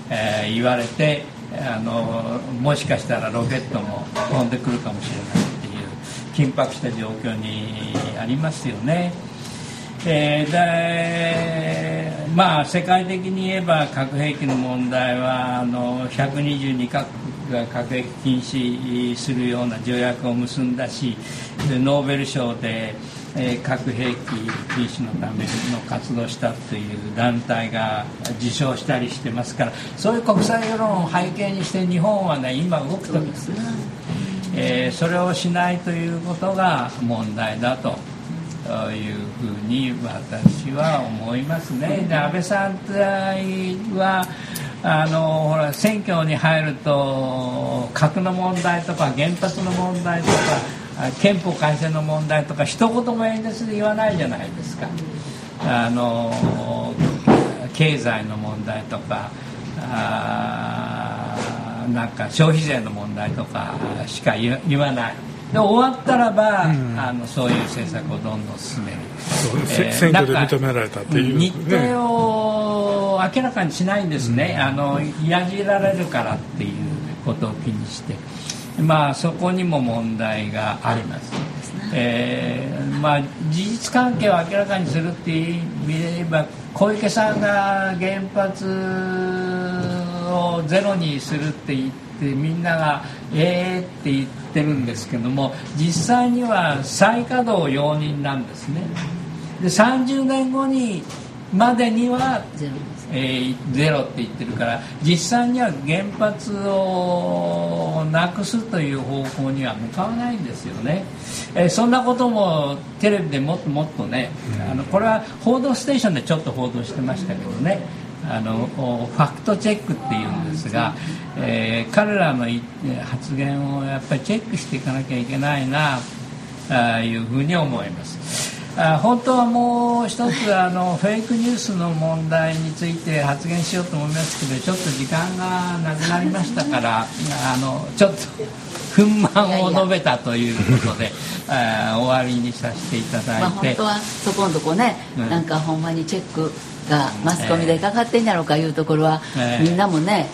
えー言われてあのもしかしたらロケットも飛んでくるかもしれないっていう緊迫した状況にありますよね。えーでまあ世界的に言えば核兵器の問題はあの122カ国が核兵器禁止するような条約を結んだしノーベル賞で、えー核兵器禁止のための活動したという団体が受賞したりしてますからそういう国際世論を背景にして日本はね今動く時ですね、えーそれをしないということが問題だと。というふうに私は思いますね。で安倍さんはあのほら選挙に入ると核の問題とか原発の問題とか憲法改正の問題とか一言も演説で言わないじゃないですか。あの経済の問題とかあなんか消費税の問題とかしか言わない。で終わったらば、あのそういう政策をどんどん進める、そうせ選挙で認められたっていう日程ねを明らかにしないんですね、あのやじられるからっていうことを気にして。まあそこにも問題があります、えーまあ、事実関係を明らかにするって言えば小池さんが原発をゼロにするって言ってみんなが「ええ」って言ってるんですけども実際には再稼働容認なんですね。で30年後にまでにはえーゼロって言ってるから実際には原発をなくすという方向には向かわないんですよね、えーそんなこともテレビでもっともっとね、あのこれは「報道ステーション」でちょっと報道してましたけどねあのファクトチェックっていうんですが、えー彼らの発言をやっぱりチェックしていかなきゃいけないなあいうふうに思います。あ本当はもう一つあのフェイクニュースの問題について発言しようと思いますけどちょっと時間がなくなりましたからあのちょっと憤懣を述べたということであ 終わりにさせていただまあいて、本当はそこのとこね、うん。なんかほんまにチェックがマスコミでかかってんやろうかいうところは、ええみんなもね、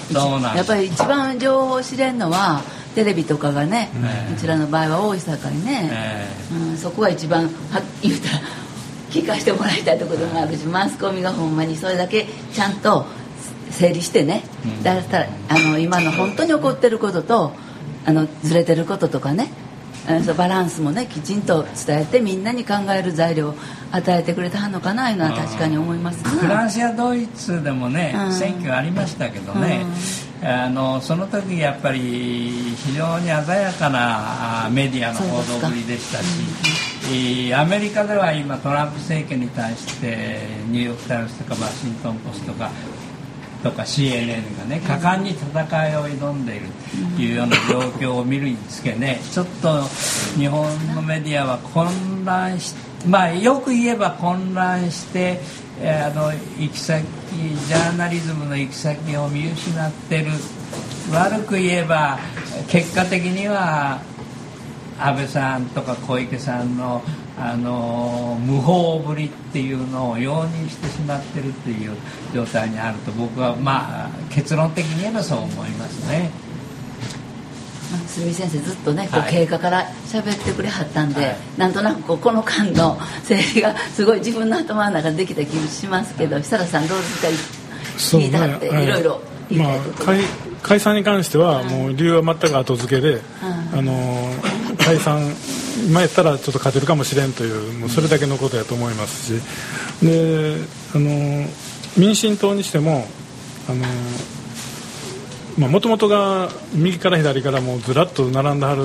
やっぱり一番情報を知れんのはテレビとかがね、ええうちらの場合は多いさかいね、えうん、そこが一番は言うたら聞かせてもらいたいところでもあるしマスコミがほんまにそれだけちゃんと整理してね、うん。だったらあの今の本当に起こってることとあのずれてることとかねバランスもねきちんと伝えてみんなに考える材料を与えてくれたはんのかないうのは確かに思いますな。フランスやドイツでもね、うん。選挙ありましたけどね、あのその時やっぱり非常に鮮やかなあメディアの報道ぶりでしたし、えーアメリカでは今トランプ政権に対してニューヨーク・タイムズとかワシントン・ポストとかとか CNN がね果敢に戦いを挑んでいるというような状況を見るにつけねちょっと日本のメディアは混乱しまあよく言えば混乱してえーあの行き先ジャーナリズムの行き先を見失ってる悪く言えば結果的には安倍さんとか小池さんのあの無法ぶりっていうのを容認してしまってるっていう状態にあると僕はまあ結論的に言えばそう思いますね。まあ住見先生ずっとねこうはい経過から喋ってくれはったんで、はい。なんとなくこうこの間の整理がすごい自分の頭の中でできた気がしますけど設楽さんどうですか？聞いてはって、はい。いろいろまあ解解散に関してはもう理由は全く後付けで、あの解散今やったらちょっと勝てるかもしれんというもうそれだけのことやと思いますし。であの民進党にしてもあのもともとが右から左からもずらっと並んではる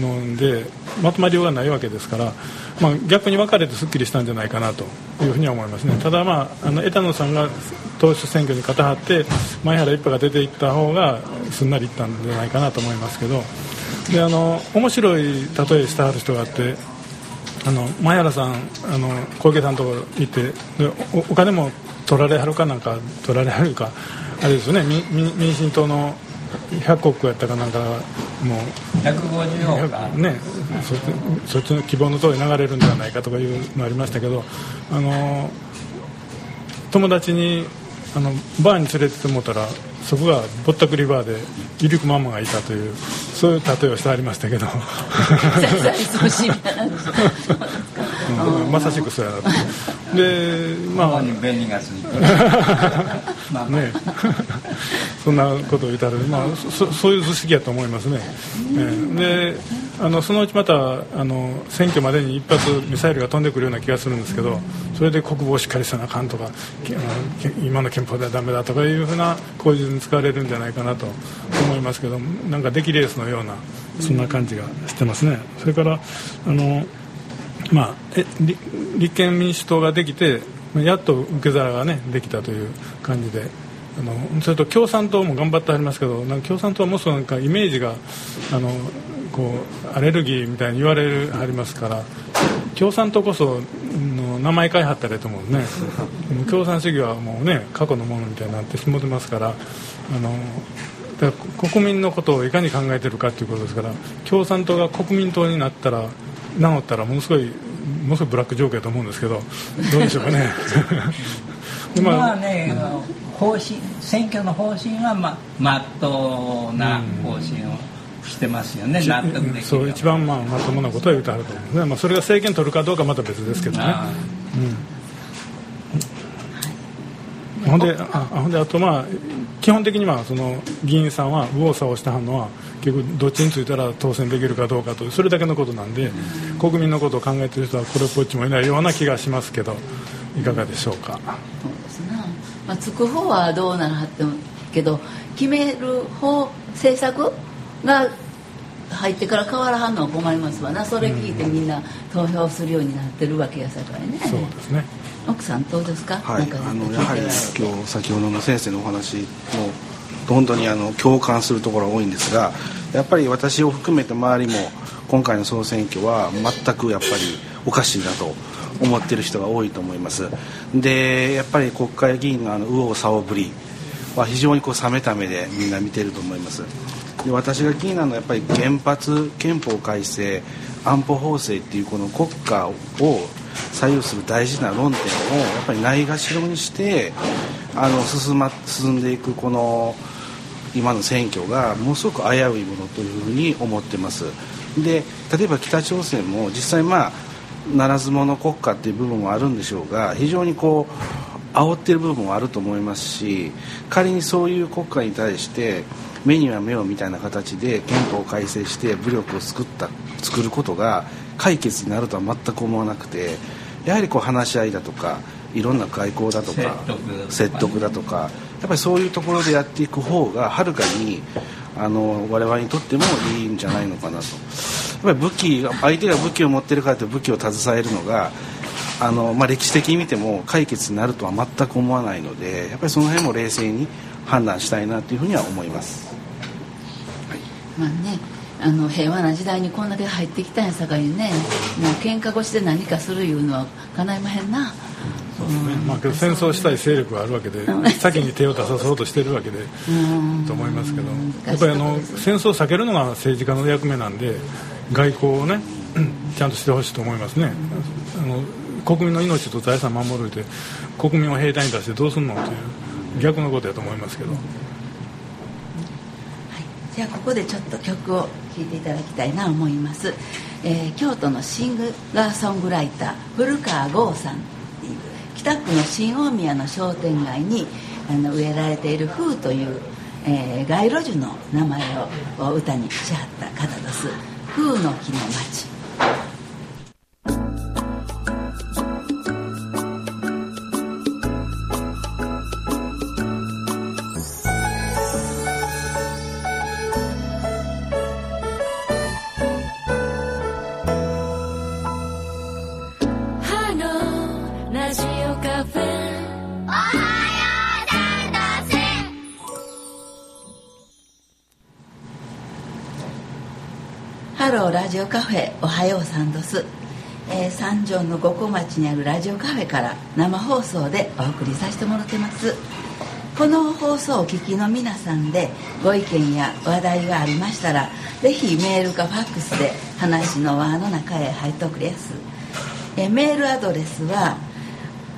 のでまとまりようがないわけですから、まあ、逆に分かれてすっきりしたんじゃないかなというふうには思いますね。ただ、まあ、あの枝野さんが党首選挙に肩張って前原一派が出ていった方がすんなりいったんじゃないかなと思いますけど。であの面白い例えしてはる人があってあの前原さんあの小池さんのところ行ってでお金も取られはるかなんか取られはるかあれですよね。民民民進党の100億やったかなんかがもう150億か。ね。そっちの希望の通り流れるんじゃないかとかいうのありましたけどあの友達にあのバーに連れてってもらったらそこがぼったくりバーでイリクママがいたというそういう例えをしてありましたけど。そまさしくそうやな。と でまあ。ね。そんなことを言ったら、まあ、そそういう図式やと思いますね、ええであのそのうちまたあの選挙までに一発ミサイルが飛んでくるような気がするんですけどそれで国防をしっかりせなあかんとか今の憲法ではダメだとかいうふうな口実に使われるんじゃないかなと思いますけどなんか出来レースのようなそんな感じがしてますね。それからあのまあ、え立立憲民主党ができてやっと受け皿が、ね、できたという感じであのそれと共産党も頑張ってありますけどなんか共産党はもっとなんかイメージがあのこうアレルギーみたいに言われるありますから共産党こその名前変えはったらいいと思うね。共産主義はもうね過去のものみたいになってしもてますからあのだから国民のことをいかに考えてるかということですから共産党が国民党になったら治ったらものすごいものすごいブラックジョークやと思うんですけどどうでしょうかね。で まあね、方針選挙の方針はままっとうな方針をしてますよね、納得できるそう一番まあまともなことは言うてはると思うんでまあ、それが政権取るかどうかはまた別ですけどね。あほんであほんであとまあ基本的にはその議員さんは右往左往してはんのは結局どっちについたら当選できるかどうかというそれだけのことなんで国民のことを考えてる人はこれっぽっちもいないような気がしますけどいかがでしょうか？そうですな、まあ、つく方はどうならはってもけど決める方政策が入ってから変わらはんのは困りますわな。それ聞いてみんな投票するようになってるわけやさかいね。そうですね奥さんどうですか、はい、あのやはり今日先ほどの先生のお話も本当にあの共感するところが多いんですがやっぱり私を含めて周りも今回の総選挙は全くやっぱりおかしいなと思ってる人が多いと思います。でやっぱり国会議員のあの右往左往ぶりは非常にこう冷めた目でみんな見てると思います。で私が気になるのはやっぱり原発憲法改正安保法制っていうこの国家を左右する大事な論点をやっぱりないがしろにしてあの進,、ま、進んでいくこの今の選挙がものすごく危ういものというふうに思ってます。で例えば北朝鮮も実際まあならず者国家っていう部分もあるんでしょうが非常にこう煽ってる部分もあると思いますし仮にそういう国家に対して目には目をみたいな形で憲法を改正して武力を作った作ることが解決になるとは全く思わなくてやはりこう話し合いだとかいろんな外交だとか説得だとか。やっぱりそういうところでやっていく方がはるかにあの我々にとってもいいんじゃないのかなと。やっぱり武器相手が武器を持ってるからと武器を携えるのがあの、まあ、歴史的に見ても解決になるとは全く思わないのでやっぱりその辺も冷静に判断したいなというふうには思います。まあねあの平和な時代にこんだけ入ってきたんやさかいにねもう喧嘩越しで何かするいうのは叶いまへんな。そうですね。まあ、けど戦争したい勢力があるわけで先に手を出さそうとしてるわけでと思いますけどやっぱりあの戦争を避けるのが政治家の役目なんで外交をね ちゃんとしてほしいと思いますね。あの国民の命と財産守るって国民を兵隊に出してどうすんのという逆のことやと思いますけど。じゃあここでちょっと曲を聞いていただきたいな思います、えー京都のシンガーソングライター古川剛さんっていう北区の新大宮の商店街にあの植えられている「風」という、えー街路樹の名前を歌にしはった方です「風の木の町」ラジオカフェおはようさんです、えー三条の五湖町にあるラジオカフェから生放送でお送りさせてもらってます。この放送をお聞きの皆さんでご意見や話題がありましたらぜひメールかファックスで話の輪の中へ入っておくれやす、えーメールアドレスは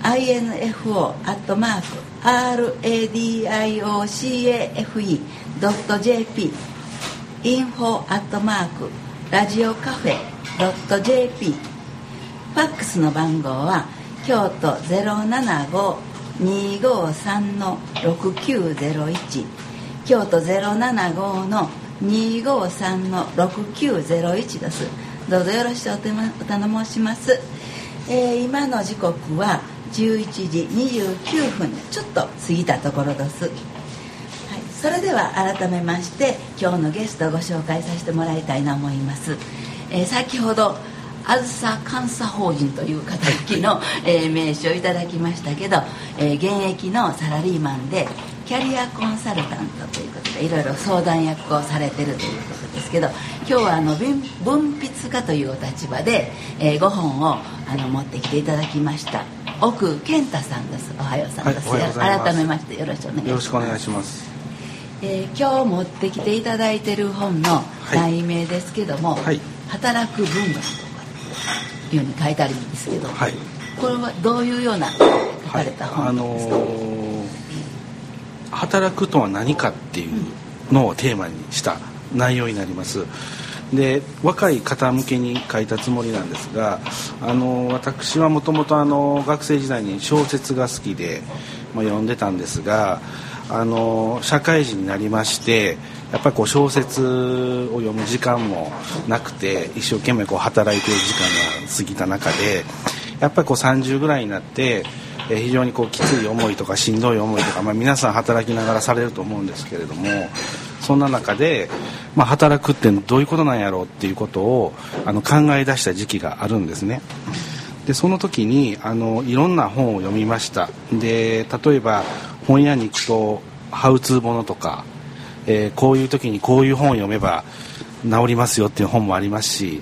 info.radiocafe.jp info アットマークラジオカフェ .jp ファックスの番号は京都075-253の6901京都075の253の6901です。どうぞよろしくお手間お頼申します、えー今の時刻は11時29分。ちょっと過ぎたところです、それでは改めまして今日のゲストをご紹介させてもらいたいな思います、えー先ほどあずさ監査法人という形の、えー名刺をいただきましたけど、えー現役のサラリーマンでキャリアコンサルタントということでいろいろ相談役をされてるということですけど今日はあの文文筆家というお立場で、えー、5本をあの持ってきていただきました奥健太さんです。おはようさんです、はいおはようございます。改めましてよろしくお願いしますえー今日持ってきていただいてる本のい。題名ですけども「はい。働く文学」とかいうように書いてあるんですけど、はい。これはどういうような書かれたあ本のですか、ー働くとは何かっていうのをテーマにした内容になります。で若い方向けに書いたつもりなんですがあのー私はもともとあのー学生時代に小説が好きで、まあ、読んでたんですがあの社会人になりましてやっぱりこう小説を読む時間もなくて一生懸命こう働いている時間が過ぎた中でやっぱりこう30ぐらいになって非常にこうきつい思いとかしんどい思いとか、まあ、皆さん働きながらされると思うんですけれどもそんな中で、まあ、働くってどういうことなんやろうっていうことをあの考え出した時期があるんですね。でその時にあのいろんな本を読みましたで例えば本屋に行くとハウツーものとか、えーこういう時にこういう本を読めば治りますよっていう本もありますし、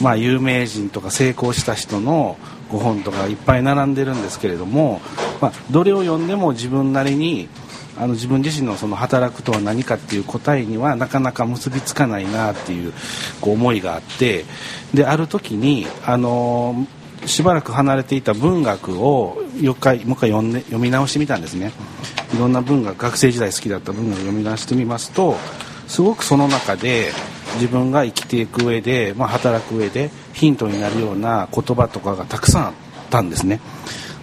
まあ、有名人とか成功した人のご本とかいっぱい並んでるんですけれども、まあ、どれを読んでも自分なりにあの自分自身のその働くとは何かっていう答えにはなかなか結びつかないなっていうこう思いがあってである時にあのしばらく離れていた文学をよっかいもう一回読んで読み直してみたんですね。いろんな文学学生時代好きだった文学を読み直してみますとすごくその中で自分が生きていく上で、まあ、働く上でヒントになるような言葉とかがたくさんあったんですね。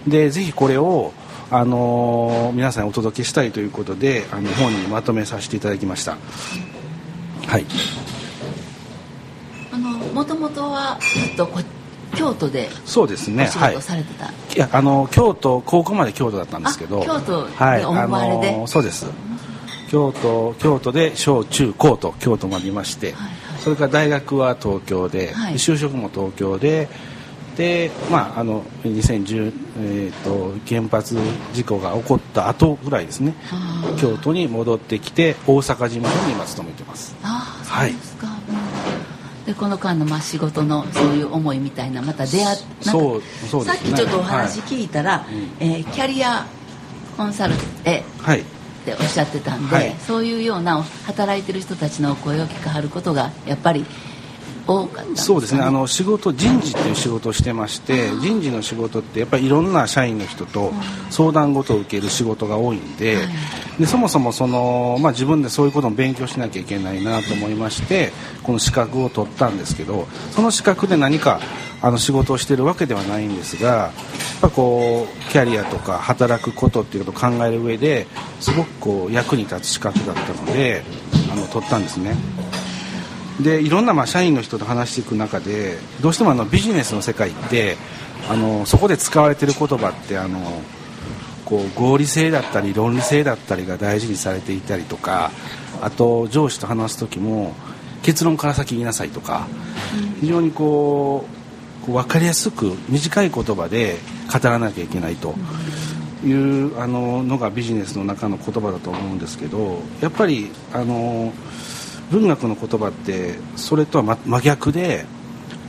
でぜひこれをあのー皆さんにお届けしたいということであの本にまとめさせていただきました。はい。あのもともとはずっとこ京都でそうですおねはい。仕事されてた、いやあの京都高校まで京都だったんですけど。あ京都ではい。あのそうです。京都京都で小中高と京都までいまして、はいはい。それから大学は東京で、はい。就職も東京ででまああの2010、えー、と原発事故が起こった後ぐらいですね。京都に戻ってきて大阪事務所に今勤めてます。ああはいそうですか、うんでこの間のまあ仕事のそういう思いみたいなまた出会っなんかそうそうですね。さっきちょっとお話聞いたら、えーキャリアコンサルテはい。っておっしゃってたんで、はい。そういうような働いてる人たちのお声を聞かはることがやっぱり多かったんですか、そうですね。あの仕事人事っていう仕事をしてまして人事の仕事ってやっぱりいろんな社員の人と相談事を受ける仕事が多いんで,、はい。でそもそもその、まあ、自分でそういうことも勉強しなきゃいけないなと思いましてこの資格を取ったんですけどその資格で何かあの仕事をしてるわけではないんですがやっぱこうキャリアとか働くことっていうことを考える上ですごくこう役に立つ資格だったのであの取ったんですね。でいろんなまあ社員の人と話していく中でどうしてもあのビジネスの世界ってあのそこで使われている言葉ってあのこう合理性だったり論理性だったりが大事にされていたりとかあと上司と話す時も結論から先言いなさいとか非常にこう分かりやすく短い言葉で語らなきゃいけないというあののがビジネスの中の言葉だと思うんですけどやっぱりあの文学の言葉ってそれとは真真逆で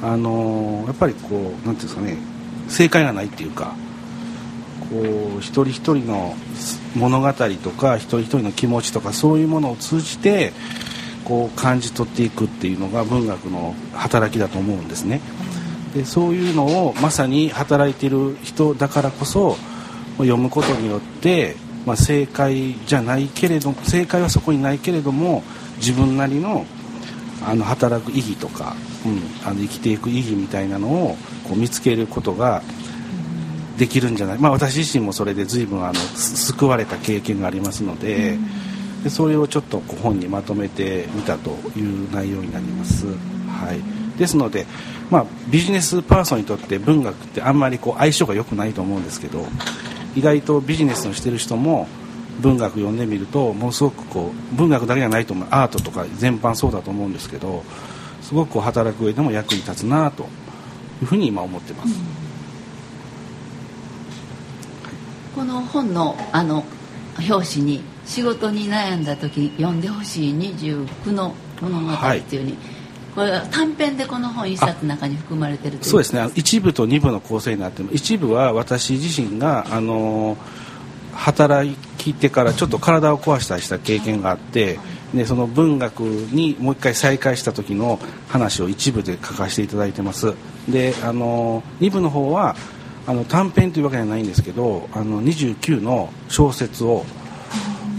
あのやっぱりこうなんていうんですかね正解がないっていうかこう一人一人の物語とか一人一人の気持ちとかそういうものを通じてこう感じ取っていくっていうのが文学の働きだと思うんですね。でそういうのをまさに働いている人だからこそ読むことによって、まあ、正解じゃないけれど正解はそこにないけれども自分なりのあの働く意義とか、うん、あの生きていく意義みたいなのをこう見つけることができるんじゃない、まあ、私自身もそれで随分あの救われた経験がありますのででそれをちょっとこう本にまとめてみたという内容になります。はい、ですので、まあ、ビジネスパーソンにとって文学ってあんまりこう相性が良くないと思うんですけど意外とビジネスをしてる人も文学読んでみるとものすごくこう文学だけじゃないと思う。アートとか全般そうだと思うんですけどすごく働く上でも役に立つなというふうに今思ってます。この本のあの表紙に仕事に悩んだ時読んでほしい29の物語っていうふうに、これは短編でこの本一冊の中に含まれてるといそうですね。一部と二部の構成になって一部は私自身があの働いてからちょっと体を壊したりした経験があってでその文学にもう一回再開した時の話を一部で書かせていただいてます。であの二部の方はあの短編というわけではないんですけどあの29の小説を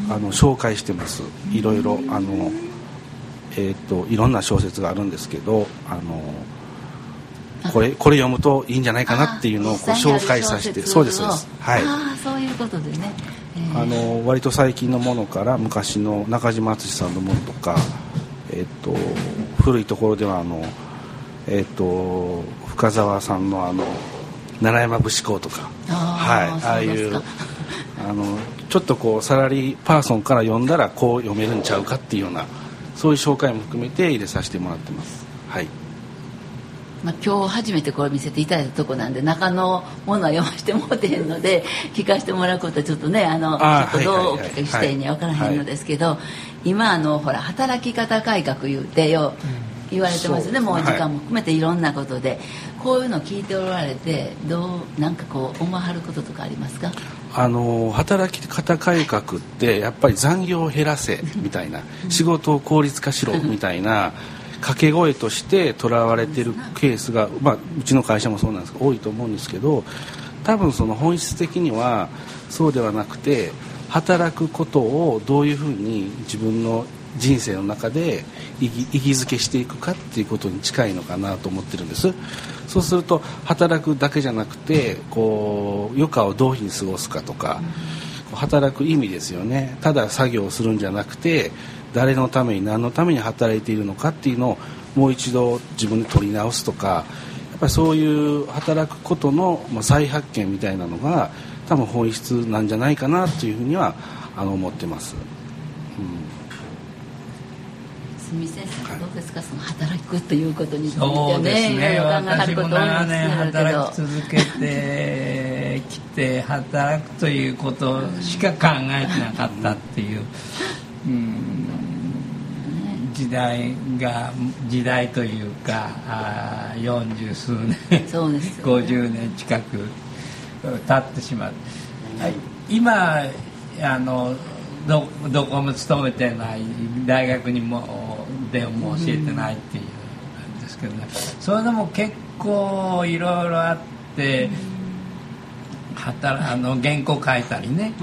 あの紹介してます。いろいろあのえー、といろんな小説があるんですけどあのこれこれ読むといいんじゃないかなっていうのをこう紹介させてそうですそうです。はい。ああそういうことでね、えーあの割と最近のものから昔の中島敦さんのものとか、えっと古いところではあの、えっと深澤さんのあの奈良山節子とかはいあーああいうあのちょっとこうサラリーパーソンから読んだらこう読めるんちゃうかっていうようなそういう紹介も含めて入れさせてもらってます。はいまあ、今日初めてこれ見せていただいたとこなんで中のものは読ませてもらってへんので 聞かせてもらうことはちょっとねあのちょっとどうお聞きしたいには分からへんのですけど、今あのほら働き方改革言うてよ、言われてますね。もう時間はいも含めていろんなことで、こういうの聞いておられてどうなんかこう思わはることとかありますか？あの働き方改革ってやっぱり残業を減らせみたいな仕事を効率化しろみたいな掛け声としてとらわれているケースが、まあ、うちの会社もそうなんですけど多いと思うんですけど多分その本質的にはそうではなくて働くことをどういうふうに自分の人生の中で意義意義づけしていくかっていうことに近いのかなと思ってるんです。そうすると働くだけじゃなくてこう余暇をどういうふうに過ごすかとか、働く意味ですよね。ただ作業をするんじゃなくて誰のために何のために働いているのかっていうのをもう一度自分で取り直すとかやっぱりそういう働くことのまあ再発見みたいなのが多分本質なんじゃないかなというふうにはあの思ってます。住先生どうですかその働くということについてそうですね。ね私もること多いん長年働どき続けてきて働くということしか考えてなかったっていう、うん、時代が時代というかあー40数年そうですよね。50年近く経ってしまう、今あのどどこも勤めてない大学にもでも教えてないっていうなん。ですけどね。それでも結構いろいろあって働あの原稿書いたりね。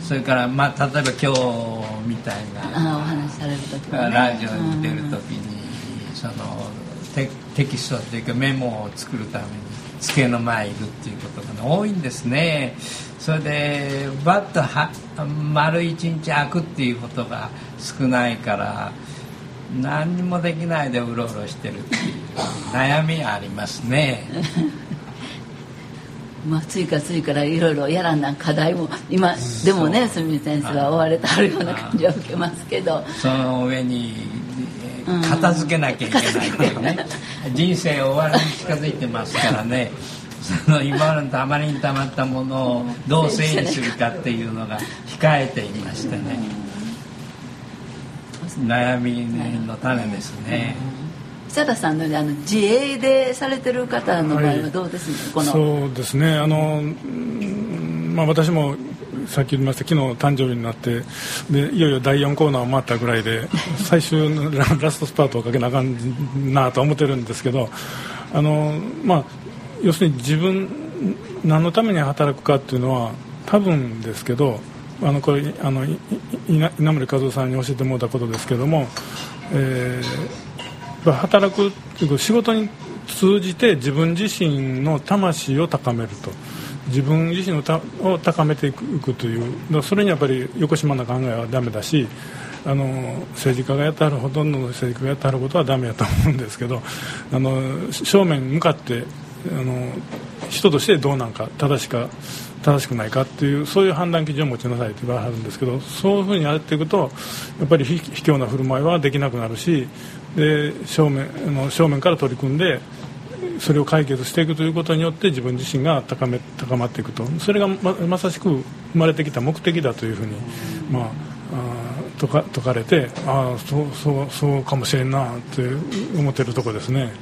それから、まあ、例えば今日みたいなああお話しされる時はね。ラジオに出る時にそのテテキストっていうかメモを作るために机の前にいるっていうことが、ね、多いんですね。それでバッとは丸一日空くっていうことが少ないから何にもできないでうろうろしてるっていう悩みがありますね まあ、次から次からいろいろやらな課題も今でもね住先生は追われてあるような感じは受けますけど。その上にえー片付けなきゃいけないっていうね。人生終わりに近づいてますからね。その今までたまりにたまったものをどう整理するかっていうのが控えていましてね。悩みの種ですね久田さんのようにあの自営でされてる方の場合はどうですね、この。そうですね。あの、うんまあ、私もさっき言いました昨日誕生日になってでいよいよ第4コーナーを回ったぐらいで 最終のララストスパートをかけなあかんなと思ってるんですけどあの、まあ、要するに自分何のために働くかっていうのは多分ですけどあのこれあのいい稲稲森和夫さんに教えてもらったことですけども、えー働く仕事に通じて自分自身の魂を高めると。自分自身のたを高めていくというそれにやっぱり横島な考えはダメだしあの政治家がやってはるほとんどの政治家がやってはることはダメやと思うんですけど あの正面に向かってあの人としてどうなんか正しか正しくないかっていうそういう判断基準を持ちなさいと言われるんですけどそういうふうにやっていくとやっぱり卑怯な振る舞いはできなくなるしで正面あの正面から取り組んでそれを解決していくということによって自分自身が高め高まっていくとそれがままさしく生まれてきた目的だというふうに、まあ、あー説か説かれてああそうそうそうかもしれんなって思ってるところですね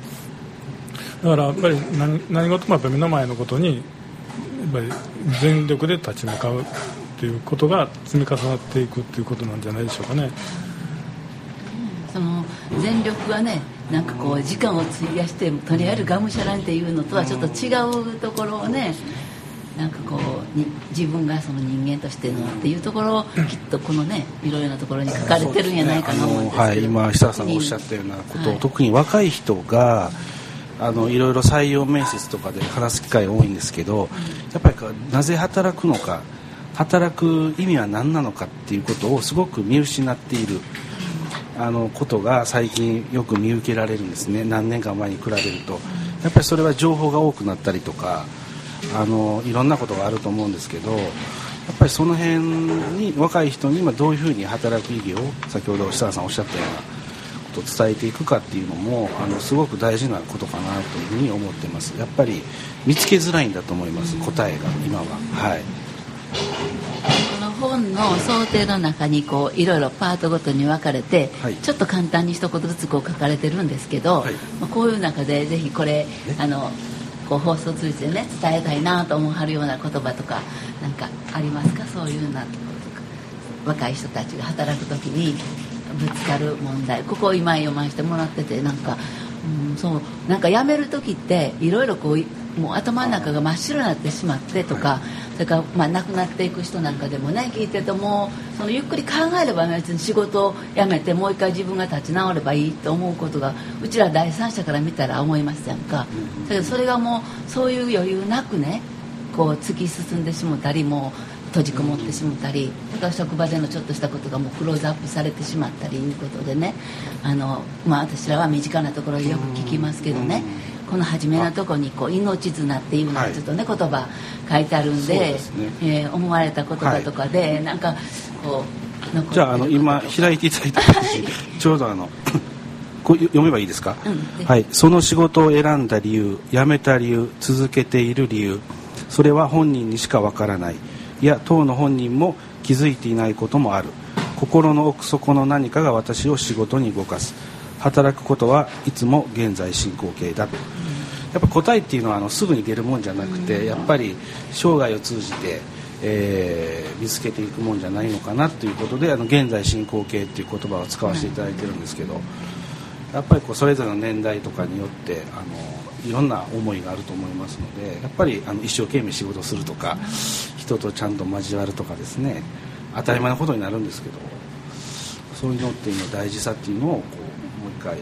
だからやっぱり何何事もやっぱ目の前のことにやっぱり全力で立ち向かうっていうことが積み重なっていくっていうことなんじゃないでしょうかね。その全力がねなんかこう時間を費やしてとりあえずがむしゃらにっていうのとはちょっと違うところをねなんかこうに自分がその人間としてのっていうところをきっとこのねいろいろなところに書かれてるんじゃないかなと思うんですけど、はい、今久田さんがおっしゃったようなことを、はい特に若い人があのいろいろ採用面接とかで話す機会多いんですけど、やっぱりかなぜ働くのか働く意味は何なのかっていうことをすごく見失っているあのことが最近よく見受けられるんですね。何年か前に比べると。やっぱりそれは情報が多くなったりとかあのいろんなことがあると思うんですけどやっぱりその辺に若い人に今どういうふうに働く意義を先ほど設楽さんおっしゃったようなことを伝えていくかっていうのもあのすごく大事なことかなというふうに思ってます。やっぱり見つけづらいんだと思います答えが今は。はい。本の想定の中にこういろいろパートごとに分かれて、はい。ちょっと簡単に一言ずつこう書かれてるんですけど、はい。まあ、こういう中でぜひこれあのこう放送通じてね伝えたいなと思わはるような言葉とかなんかありますか？そういうなとか若い人たちが働く時にぶつかる問題ここを今読ませてもらっててなんか、うん、そうなんか辞める時っていろいろこういもう頭の中が真っ白になってしまってとか、それからまあ亡くなっていく人なんかでもね聞いてるともうそのゆっくり考えれば別に仕事を辞めてもう一回自分が立ち直ればいいと思うことがうちら第三者から見たら思いますやんか、だけどそれがもうそういう余裕なくねこう突き進んでしもたりもう閉じこもってしもたりだから職場でのちょっとしたことがもうクローズアップされてしまったりいうことでね。あの、まあ、私らは身近なところでよく聞きますけどね。この初めのところにこう命綱っていうのがちょっとね、言葉書いてあるんでね。えー思われた言葉とかで、なんかこうじゃああの今開いていただいたページちょうどあの こう読めばいいですか、うんはい、その仕事を選んだ理由辞めた理由続けている理由それは本人にしかわからないいや当の本人も気づいていないこともある。心の奥底の何かが私を仕事に動かす。働くことはいつも現在進行形だと。やっぱ答えっていうのはあのすぐに出るもんじゃなくてやっぱり生涯を通じて、えー見つけていくもんじゃないのかなということであの現在進行形っていう言葉を使わせていただいてるんですけどやっぱりこうそれぞれの年代とかによってあのいろんな思いがあると思いますのでやっぱりあの一生懸命仕事するとか人とちゃんと交わるとかですね当たり前のことになるんですけどそういうのっていうの大事さっていうのをこうもう一回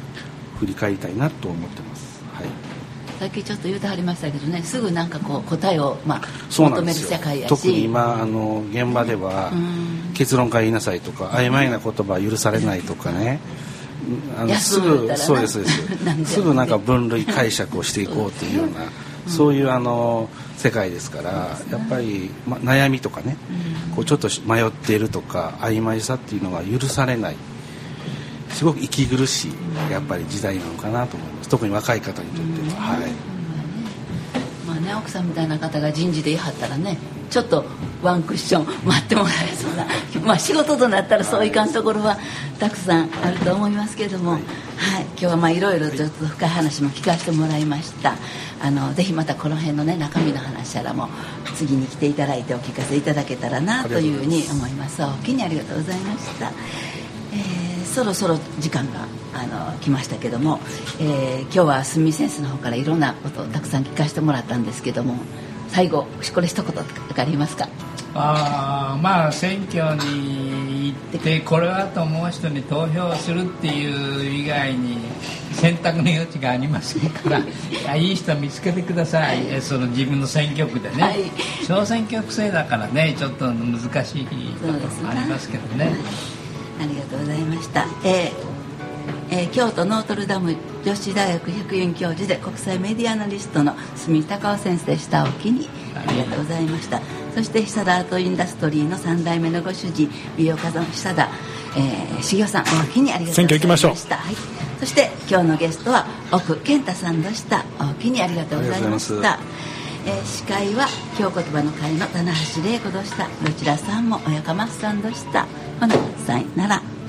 振り返りたいなと思ってます。はい。さっきちょっと言うてはりましたけどねすぐなんかこう答えを、まあ、求める社会やし。特に今あの現場ではうん。結論から言いなさいとか曖昧な言葉は許されないとかねあの休すぐそうですす。ぐなんか分類解釈をしていこうというようなそういうあの世界ですからやっぱり、ま、悩みとかねこうちょっと迷っているとか曖昧さっていうのが許されない。すごく息苦しいやっぱり時代なのかなと思います。特に若い方にとっては、はいまあね、奥さんみたいな方が人事で言い張ったらねちょっとワンクッション待ってもらえそうな、まあ、仕事となったらそういかんところはたくさんあると思いますけれども、はい今日はまあいろいろちょっと深い話も聞かせてもらいましたあのぜひまたこの辺のね中身の話からも次に来ていただいてお聞かせいただけたらなというふうに思いますおおきにありがとうございました。えーそろそろ時間があの来ましたけども、えー今日はスミセンスの方からいろんなことをたくさん聞かせてもらったんですけども最後これ一言とかありますか？あーまあ選挙に行ってこれはと思う人に投票するっていう以外に選択の余地がありませんから いやいい人見つけてください、えその自分の選挙区でね、はい。小選挙区制だからねちょっと難しいところもありますけどね。ありがとうございました、えーえー京都ノートルダム女子大学百円教授で国際メディアアナリストの住高尾先生した。おきにありがとうございました。そして久田アートインダストリーの3代目のご主人美容家の久田、えー、茂雄さんおおきにありがとうございました。選挙行きましょう。はい、そして今日のゲストは奥健太さんでした。おおきにありがとうございました。えー司会は京言葉の会の棚橋玲子でした。どちらさんも親かまさんでしたほなさよなら。